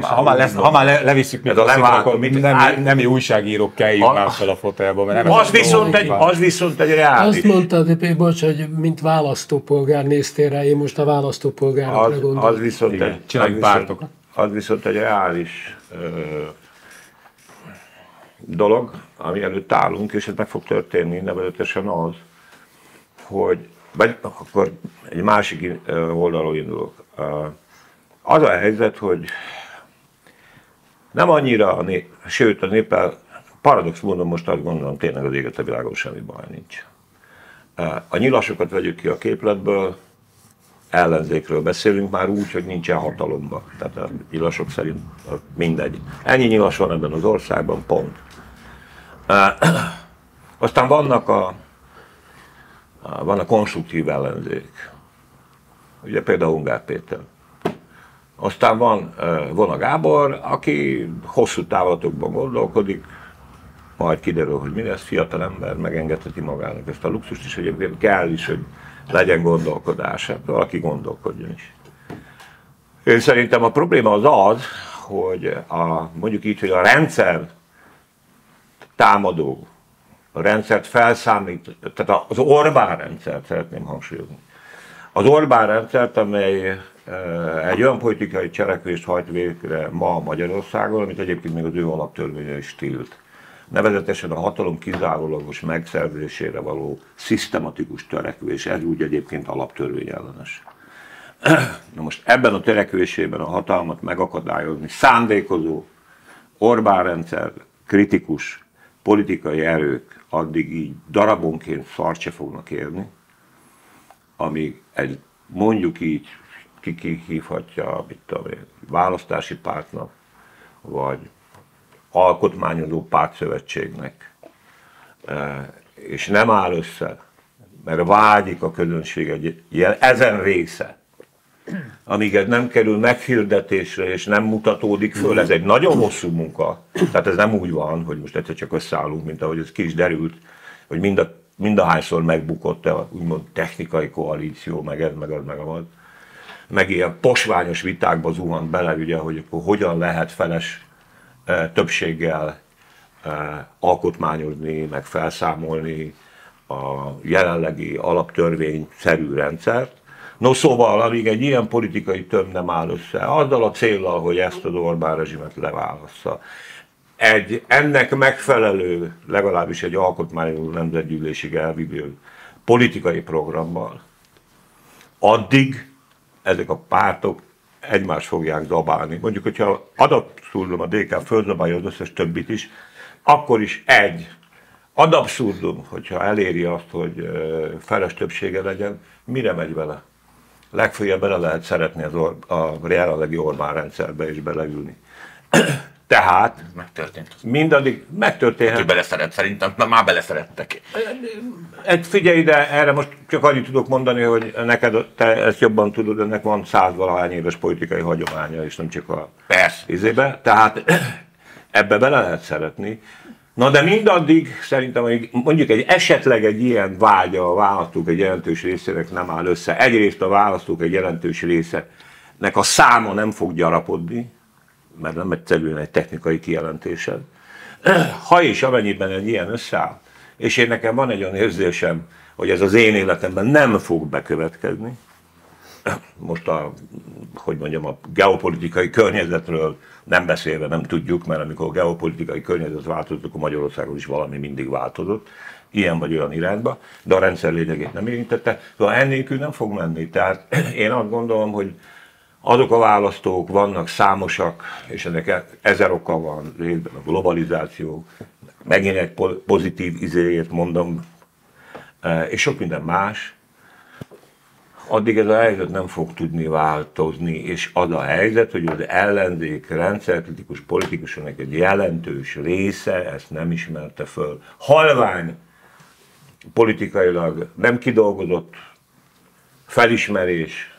I: Ha, már, lesz, ha már le, levisszük mi akkor
K: mit-
I: nem, újságírók kelljük
K: A-
I: már fel a fotelba,
K: Az viszont egy, az viszont egy reális.
M: Azt mondtad, hogy bocs, hogy mint választópolgár néztél rá, én most a választópolgárokra
K: Az,
M: gondolom.
K: az viszont
I: Igen,
K: egy, az viszont, az viszont egy reális ö, dolog, ami előtt állunk, és ez meg fog történni, nevezetesen az, hogy, vagy akkor egy másik oldalról indulok. Az a helyzet, hogy nem annyira a nép, sőt a néppel, paradox módon most azt gondolom, tényleg az éget a világon semmi baj nincs. A nyilasokat vegyük ki a képletből, ellenzékről beszélünk már úgy, hogy nincsen hatalomba. Tehát a nyilasok szerint mindegy. Ennyi nyilas van ebben az országban, pont. Aztán vannak a, a, van a konstruktív ellenzék. Ugye például Ungár Péter. Aztán van uh, Vona Gábor, aki hosszú távlatokban gondolkodik, majd kiderül, hogy mi lesz, fiatal ember megengedheti magának ezt a luxust is, egyébként kell is, hogy legyen gondolkodása, valaki gondolkodjon is. Én szerintem a probléma az az, hogy a, mondjuk így, hogy a rendszer támadó, a rendszert felszámít, tehát az Orbán rendszert szeretném hangsúlyozni. Az Orbán rendszert, amely eh, egy olyan politikai cselekvést hajt végre ma Magyarországon, amit egyébként még az ő alaptörvénye is tilt. Nevezetesen a hatalom kizárólagos megszerzésére való szisztematikus törekvés, ez úgy egyébként alaptörvény ellenes. Na most ebben a törekvésében a hatalmat megakadályozni szándékozó Orbán rendszer kritikus politikai erők addig így darabonként szart se fognak érni, amíg egy mondjuk így ki, ki hívhatja, mit tudom én, választási pártnak, vagy alkotmányozó pártszövetségnek, és nem áll össze, mert vágyik a közönség egy jel, ezen része amíg ez nem kerül meghirdetésre és nem mutatódik föl, ez egy nagyon hosszú munka. Tehát ez nem úgy van, hogy most egyszer csak összeállunk, mint ahogy ez ki is derült, hogy mind a, mind a hányszor megbukott a úgymond technikai koalíció, meg ez, meg az, meg az. Meg ilyen posványos vitákba zuhant bele, ugye, hogy akkor hogyan lehet feles többséggel alkotmányozni, meg felszámolni a jelenlegi alaptörvényszerű rendszert. No szóval, amíg egy ilyen politikai töm nem áll össze, azzal a célral, hogy ezt az Orbán rezsimet leválassza, egy ennek megfelelő, legalábbis egy alkotmányos nemzetgyűlésig elvívő politikai programmal, addig ezek a pártok egymást fogják zabálni. Mondjuk, hogyha adapszúrlom a DK fölzabálja az összes többit is, akkor is egy ad abszurdum, hogyha eléri azt, hogy feles többsége legyen, mire megy vele? Legfőjebb bele lehet szeretni az or- a jelenlegi Orbán rendszerbe és beleülni. Tehát
L: Megtörtént.
K: mindaddig megtörténhet.
L: Hogy beleszeret, szerintem na, már beleszerettek.
K: Egy figyelj ide, erre most csak annyit tudok mondani, hogy neked, te ezt jobban tudod, ennek van százvalahány éves politikai hagyománya, és nem csak a
L: Persze.
K: izébe. Tehát ebbe bele lehet szeretni. Na de mindaddig szerintem hogy mondjuk egy esetleg egy ilyen vágya a választók egy jelentős részének nem áll össze. Egyrészt a választók egy jelentős részének a száma nem fog gyarapodni, mert nem egyszerűen egy technikai kijelentésed. Ha és amennyiben egy ilyen összeáll, és én nekem van egy olyan érzésem, hogy ez az én életemben nem fog bekövetkezni, most a, hogy mondjam, a geopolitikai környezetről nem beszélve nem tudjuk, mert amikor a geopolitikai környezet változott, akkor Magyarországon is valami mindig változott, ilyen vagy olyan irányba, de a rendszer lényegét nem érintette, szóval ennélkül nem fog menni. Tehát én azt gondolom, hogy azok a választók vannak számosak, és ennek ezer oka van, részben a globalizáció, megint egy po- pozitív izéért mondom, e, és sok minden más, addig ez a helyzet nem fog tudni változni, és az a helyzet, hogy az ellenzék rendszerkritikus politikusoknak egy jelentős része ezt nem ismerte föl. Halvány politikailag nem kidolgozott felismerés,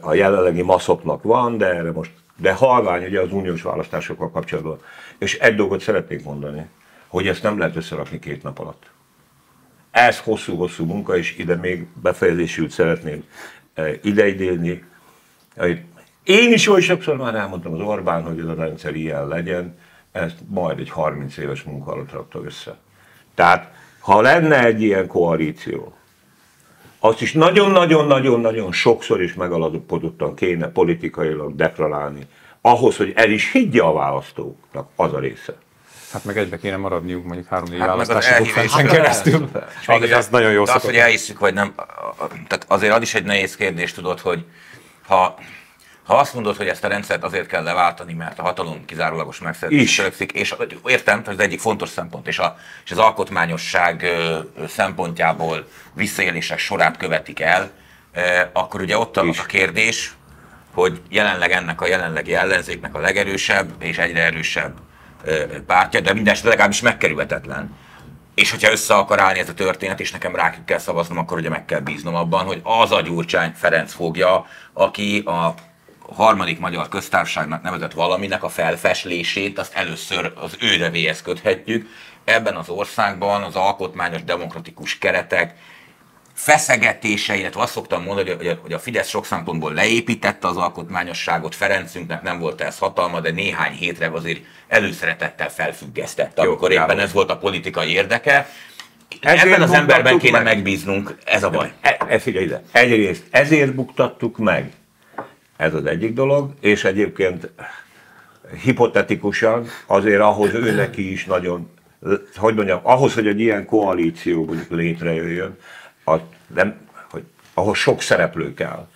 K: a jelenlegi maszoknak van, de erre most, de halvány ugye az uniós választásokkal kapcsolatban. És egy dolgot szeretnék mondani, hogy ezt nem lehet összerakni két nap alatt. Ez hosszú-hosszú munka, és ide még befejezésült szeretném eh, ideidélni. Én is oly sokszor már elmondtam az Orbán, hogy ez a rendszer ilyen legyen, ezt majd egy 30 éves munka alatt rakta össze. Tehát, ha lenne egy ilyen koalíció, azt is nagyon-nagyon-nagyon-nagyon sokszor is megalapozottan kéne politikailag deklarálni, ahhoz, hogy el is higgye a választóknak az a része.
I: Hát meg egybe kéne maradniuk mondjuk három-négy
L: Hát meg az
I: választási
L: elhívés-
I: konferencen keresztül.
L: És még
I: Ez nagyon jó
L: az, hogy elhisszük, vagy nem, tehát azért az is egy nehéz kérdés, tudod, hogy ha, ha azt mondod, hogy ezt a rendszert azért kell leváltani, mert a hatalom kizárólagos megszerzés törekszik, és értem, hogy az egyik fontos szempont, és, a, és az alkotmányosság szempontjából visszaélések sorát követik el, akkor ugye ott a, a kérdés, hogy jelenleg ennek a jelenlegi ellenzéknek a legerősebb és egyre erősebb pártja, de minden esetre legalábbis megkerülhetetlen. És hogyha össze akar állni ez a történet, és nekem rájuk kell szavaznom, akkor ugye meg kell bíznom abban, hogy az a Gyurcsány Ferenc fogja, aki a harmadik magyar köztársaságnak nevezett valaminek a felfeslését, azt először az ő revéhez köthetjük. Ebben az országban az alkotmányos demokratikus keretek feszegetése, illetve azt szoktam mondani, hogy a, hogy a Fidesz sok szempontból leépítette az alkotmányosságot, Ferencünknek nem volt ez hatalma, de néhány hétre azért előszeretettel felfüggesztette,
K: Jó,
L: amikor éppen
K: Gábor.
L: ez volt a politikai érdeke.
K: Ezért
L: Ebben az emberben kéne
K: meg.
L: megbíznunk, ez a baj.
K: E, e, figyelj ide, egyrészt ezért buktattuk meg, ez az egyik dolog, és egyébként hipotetikusan azért ahhoz ő neki is nagyon, hogy mondjam, ahhoz, hogy egy ilyen koalíció mondjuk létrejöjjön, az nem, hogy ahhoz sok szereplő kell.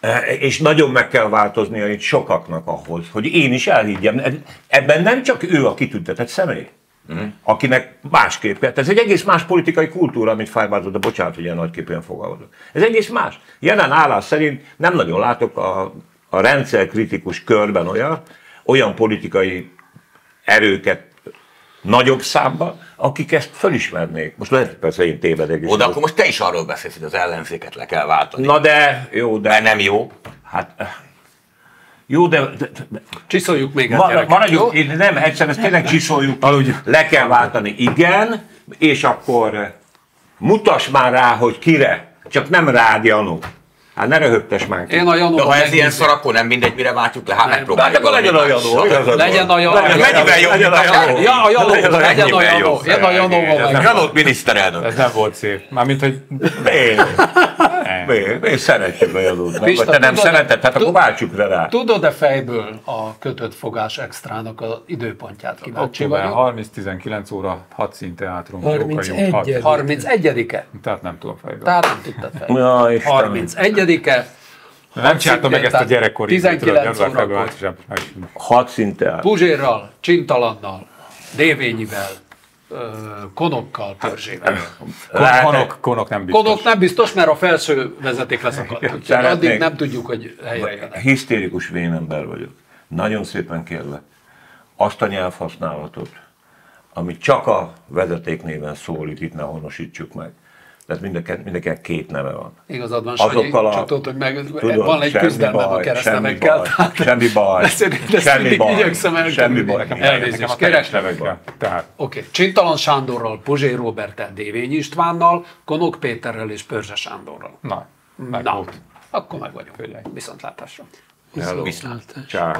K: E, És nagyon meg kell változnia itt sokaknak ahhoz, hogy én is elhiggyem. Ebben nem csak ő a kitüntetett személy, akinek másképp kell. Ez egy egész más politikai kultúra, amit Fájbázod, de bocsánat, hogy ilyen nagyképűen fogalmazok. Ez egész más. Jelen állás szerint nem nagyon látok a, a rendszer kritikus körben olyan, olyan politikai erőket nagyobb számban, akik ezt fölismernék. Most lehet, persze én tévedek is.
L: Oda, akkor most te is arról beszélsz, hogy az ellenzéket le kell váltani.
K: Na de, jó, de...
L: Mert nem jó.
K: Hát, jó, de... de, de
J: Csiszoljuk még
K: Ma,
J: gyerekek,
K: maradjunk,
J: jó?
K: én nem, egyszerűen ezt tényleg csiszoljuk, le kell váltani, igen, és akkor eh, mutass már rá, hogy kire, csak nem rád, Janu. Hát ne röhögtes már ki.
J: Én a
L: De
J: Janóval
L: ha ez ilyen szar, akkor nem mindegy, mire váltjuk le. Hát
K: Hát
L: megpróbáljuk.
K: akkor legyen a Janó.
J: Legyen a Janó.
K: Legyen
L: Mennyivel jobb,
K: legyen a Janó.
J: Ja, a Janó,
K: Legyen a
J: legyen Janó. Én a meg.
L: Janót miniszterelnök.
I: Ez nem volt szép. Mármint, hogy
K: Miért? Miért szeretjük a Janót? Nem?
J: Pista,
K: te nem
J: tudod-
K: szereted? Hát akkor váltsuk le rá.
J: Tudod-e fejből a kötött fogás extrának az időpontját? Kíváncsi vagyok.
I: 30, 19 óra 6 színteátrum.
M: 31.
J: 31-e?
I: Tehát nem tudom fejből.
J: Tehát nem tudtad fejből.
K: Ja, Istenem.
J: 31-e.
I: Nem csináltam meg ezt a gyerekkori.
J: 19 órakor.
K: Hat szinten.
J: Puzsérral, Csintalannal, Dévényivel, Konokkal, Törzsével.
K: Lehet-
I: Konok, konok nem biztos.
J: Konok nem biztos, mert a felső vezeték leszakadt. Úgyhogy addig nem tudjuk, hogy helyre jön.
K: Hisztérikus vénember vagyok. Nagyon szépen kérlek, azt a nyelvhasználatot, ami csak a vezeték néven szólít, itt ne honosítsuk meg. Tehát mindenkinek, mindenkinek két neve van.
J: Igazad van, Sanyi,
K: Azokkal a-
J: csak tudod, hogy meg,
K: Tudod,
J: van egy küzdelmem a keresztnevekkel.
K: semmi baj, semmi baj, semmi baj,
J: igyekszem
K: semmi baj.
J: Elnézést, kérek.
I: Tehát
J: Oké, okay. Csintalan Sándorral, Puzsé Robertel, Dévény Istvánnal, Konok Péterrel és Pörzse Sándorral.
I: na, meg
J: Na,
I: volt.
J: akkor meg vagyunk. Viszontlátásra.
K: Hello.
M: Viszontlátás.
K: Ciao.